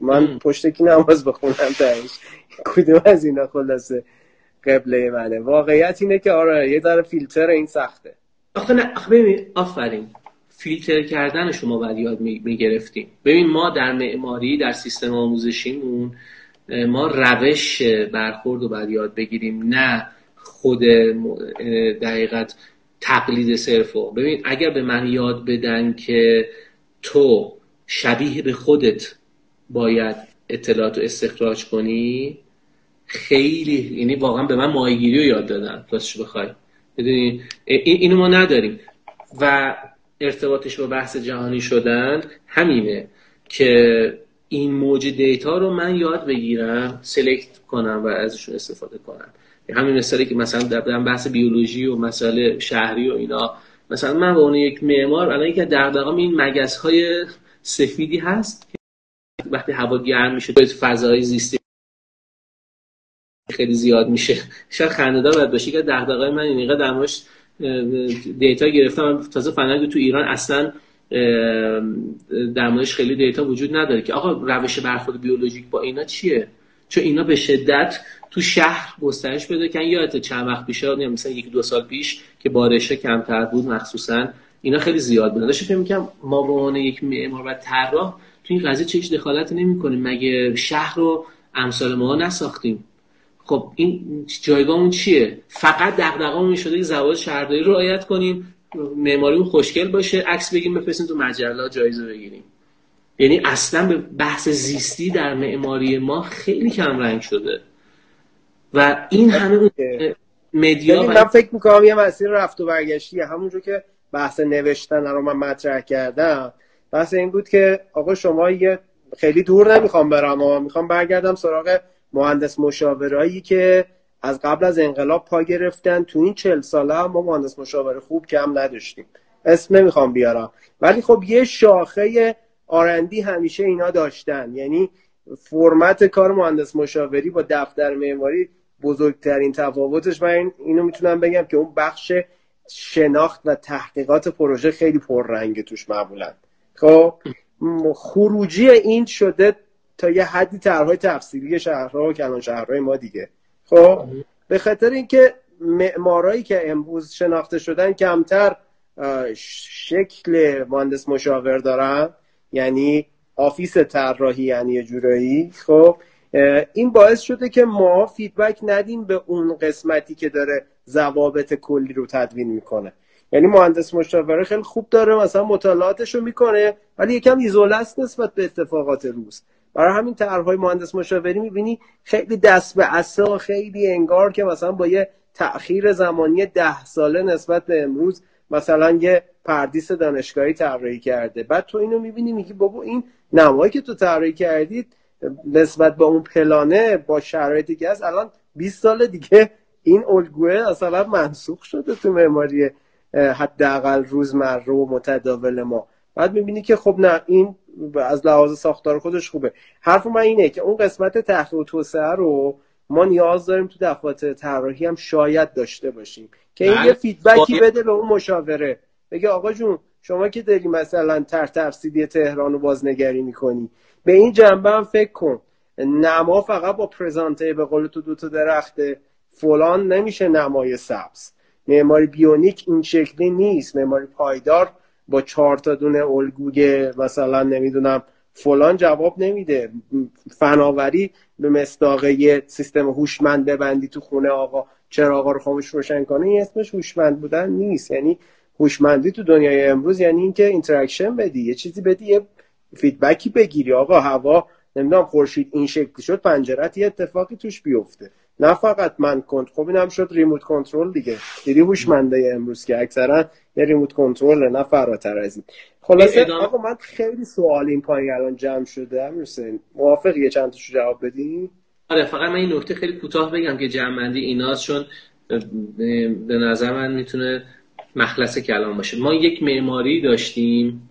من پشت کی نماز بخونم؟ تایش کدوم از اینا خلاصه؟ قبله منه. واقعیت اینه که آره یه داره فیلتر این سخته. آخه نه آخه ببین آفرین. فیلتر کردن شما باید یاد می‌گرفتیم. ببین ما در معماری در سیستم آموزشیمون ما روش برخورد رو باید یاد بگیریم نه خود دقیقت تقلید صرفو ببین اگر به من یاد بدن که تو شبیه به خودت باید اطلاعات رو استخراج کنی خیلی یعنی واقعا به من ماهیگیری رو یاد دادن. راستش بخوای. بدونی؟ اینو ما نداریم. و ارتباطش با بحث جهانی شدن همینه که این موج دیتا رو من یاد بگیرم سلکت کنم و ازشون استفاده کنم. همین مثالی که مثلا در بحث بیولوژی و مسائل شهری و اینا. مثلا من به اون یک معمار الان یکی دغدغه‌ام این مگس های سفیدی هست وقتی هوا گرم میشه تو فضای زیستی خیلی زیاد میشه. شاید خنده‌دار باید باشه که دغدغه‌های من اینقدر در دیتا گرفتم. تازه فنلاند تو ایران اصلا در خیلی دیتا وجود نداره که آقا روش برخورد بیولوژیک با اینا چیه؟ چون اینا به شدت تو شهر گسترش پیدا کردن. یادت چند وقت پیش مثلا یک دو سال پیش که بارشه کمتر بود مخصوصا اینا خیلی زیاد بود داشتم فکر می‌کردم ما به عنوان یک معمار و طراح تو این قضیه چه دخالت نمی‌کنیم. مگه شهر رو امثال ما نساختیم؟ خب این جایگاهمون چیه؟ فقط دغدغه‌مون شده که زوال شهرداری رو رعایت کنیم معماریمون خوشگل باشه عکس بگیم بفرستیم تو مجله جایزه بگیریم. یعنی اصلا به بحث زیستی در معماری ما خیلی کم رنگ شده. و این همه مدیا من فکر می‌کنم یه مسیر رفت و برگشتیه همونجور که بحث نوشتن رو من مطرح کردم بحث این بود که آقا شما یه خیلی دور نمی‌خوام برم اما می‌خوام برگردم سراغ مهندس مشاورایی که از قبل از انقلاب پا گرفتن. تو این چل ساله ما مهندس مشاور خوب کم نداشتیم. اسم نمی‌خوام بیارم. ولی خب یه شاخه آرندی همیشه اینا داشتن. یعنی فرمت کار مهندس مشاوری با دفتر معماری بزرگترین تفاوتش. من اینو می‌تونم بگم که اون بخش شناخت و تحقیقات پروژه خیلی پررنگه توش معمولا. خب خروجی این شده تا یه حدی طرحهای تفصیلی شهرها و کلان شهرهای ما دیگه. خب به خاطر اینکه معمارایی که امروز شناخته شدن کمتر شکل مهندس مشاور دارن یعنی آفیس طراحی یعنی جورایی خب این باعث شده که ما فیدبک ندیم به اون قسمتی که داره ضوابط کلی رو تدوین می‌کنه. یعنی مهندس مشاوره خیلی خوب داره مثلا مطالعاتش رو می‌کنه ولی یکم ایزوله است نسبت به اتفاقات روز برای همین طرحهای مهندس مشاوری می‌بینی خیلی دست به عصا خیلی انگار که مثلا با یه تأخیر زمانی ده ساله نسبت به امروز مثلا یه پردیس دانشگاهی طراحی کرده. بعد تو اینو می‌بینی میگی بابا این نمایی که تو طراحی کردید نسبت به اون پلانه با شرایطی که هست الان 20 سال دیگه این الگوه اصلا منسوخ شده تو معماری حداقل روزمره و متداول ما. بعد می‌بینی که خب نه این از لحاظ ساختار خودش خوبه. حرف من اینه که اون قسمت تحقیق و توسعه رو ما نیاز داریم تو دفاتر طراحی هم شاید داشته باشیم. که این یه فیدبکی بده به اون مشاوره. بگه آقا جون شما که داری مثلا تر تفسیدی تهران رو بازنگری می‌کنی. به این جنبه هم فکر کن. نما فقط با پرزانته به قول تو دوتا درخت فلان نمیشه نمای سبز. معماری بیونیک این شکلی نیست. معماری پایدار با چهار تا دونه الگوی مثلا نمی‌دونم فلان جواب نمیده. فناوری به مصداق سیستم هوشمند ببندی تو خونه آقا. چرا آقا رو خاموش روشن کنه این اسمش هوشمند بودن نیست. یعنی هوشمندی تو دنیای امروز یعنی اینکه interaction بدی یه چیزی بدی یه feedback ی بگیری. آقا هوا نمی‌دونم خورشید این شکلی شد پنجرت یه اتفاقی توش بیفته. نه فقط من کنت خب اینم شد remote control دیگه. دیدی هوشمنده امروز که اکثرا یه remote control نه فراتر از این. خلاصه آقا من خیلی سوال این پایین الان جمع شده حسین موافق یه چند تاشو جواب بدین آره فقط من این نکته خیلی کوتاه بگم که جمع‌بندی ایناست چون به نظر من می‌تونه مخلص کلام باشه. ما یک معماری داشتیم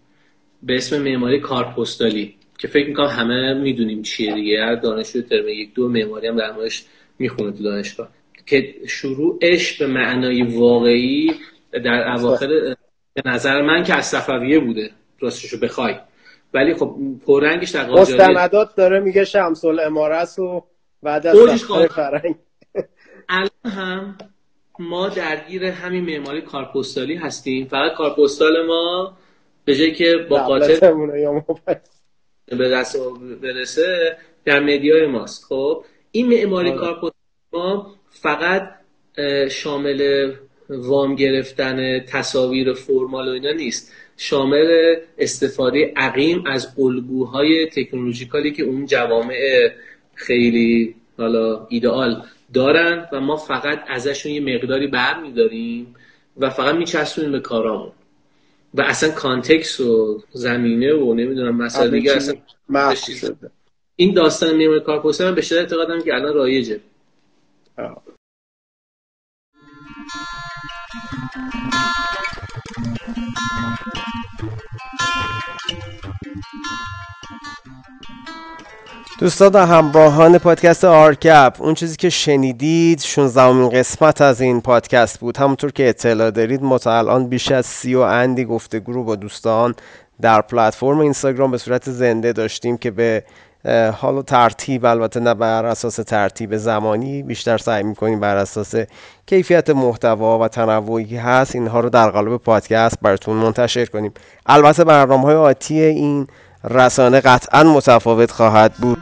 به اسم معماری کارپستالی که فکر می‌کنم همه می‌دونیم چیه دیگه. دانشجو ترم یک دو معماری هم در موردش می‌خونه تو دانشگاه. که شروعش به معنای واقعی در اواخر به نظر من که از صفویه بوده راستشو بخوای. ولی خب پررنگش در قاجاریه. مستندات داره میگه شمس الامارس و بعد از فرنگ. الان هم ما درگیر همین معماری کارپستالی هستیم. فقط کارپستال ما به جایی که با قاطر به دست برسه در مدیای ماست. خب این معماری آره. کارپستالی ما فقط شامل وام گرفتن تصاویر فرمال و اینا نیست. شامل استفاده عقیم از الگوهای تکنولوژیکالی که اون جوامع خیلی حالا ایدئال دارن و ما فقط ازشون یه مقداری بر میداریم و فقط میچسبونیم به کارامون. و اصلا کانتکس و زمینه و نمی‌دونم مسائل دیگه اصلا این داستان نیمه کارپوسه من به شدت اعتقادم که الان رایجه. دوستان و همراهان پادکست آرکپ اون چیزی که شنیدید 16 قسمت از این پادکست بود. همونطور که اطلاع دارید ما تا الان بیش از سی و اندی گفتگو با دوستان در پلتفرم اینستاگرام به صورت زنده داشتیم که به حال و ترتیب البته نه بر اساس ترتیب زمانی بیشتر سعی می‌کنیم بر اساس کیفیت محتوا و تنوعی هست اینها رو در قالب پادکست براتون منتشر کنیم. البته برنامه های آتی این رسانه قطعا متفاوت خواهد بود.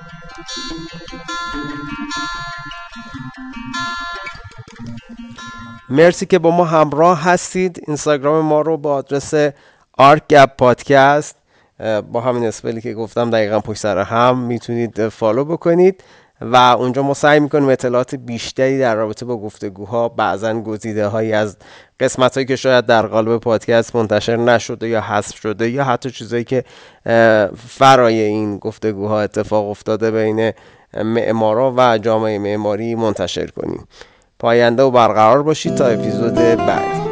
مرسی که با ما همراه هستید. اینستاگرام ما رو با آدرس آرک پادکست با همین spell ی که گفتم دقیقا پشت سر هم می‌تونید follow بکنید و اونجا ما سعی می‌کنیم اطلاعات بیشتری در رابطه با گفتگوها بعضا گزیده هایی از قسمت هایی که شاید در قالب پادکست منتشر نشده یا حذف شده یا حتی چیزهایی که فرای این گفتگوها اتفاق افتاده بین معمارا و جامعه معماری منتشر کنیم. پاینده و برقرار باشید تا اپیزود بعد.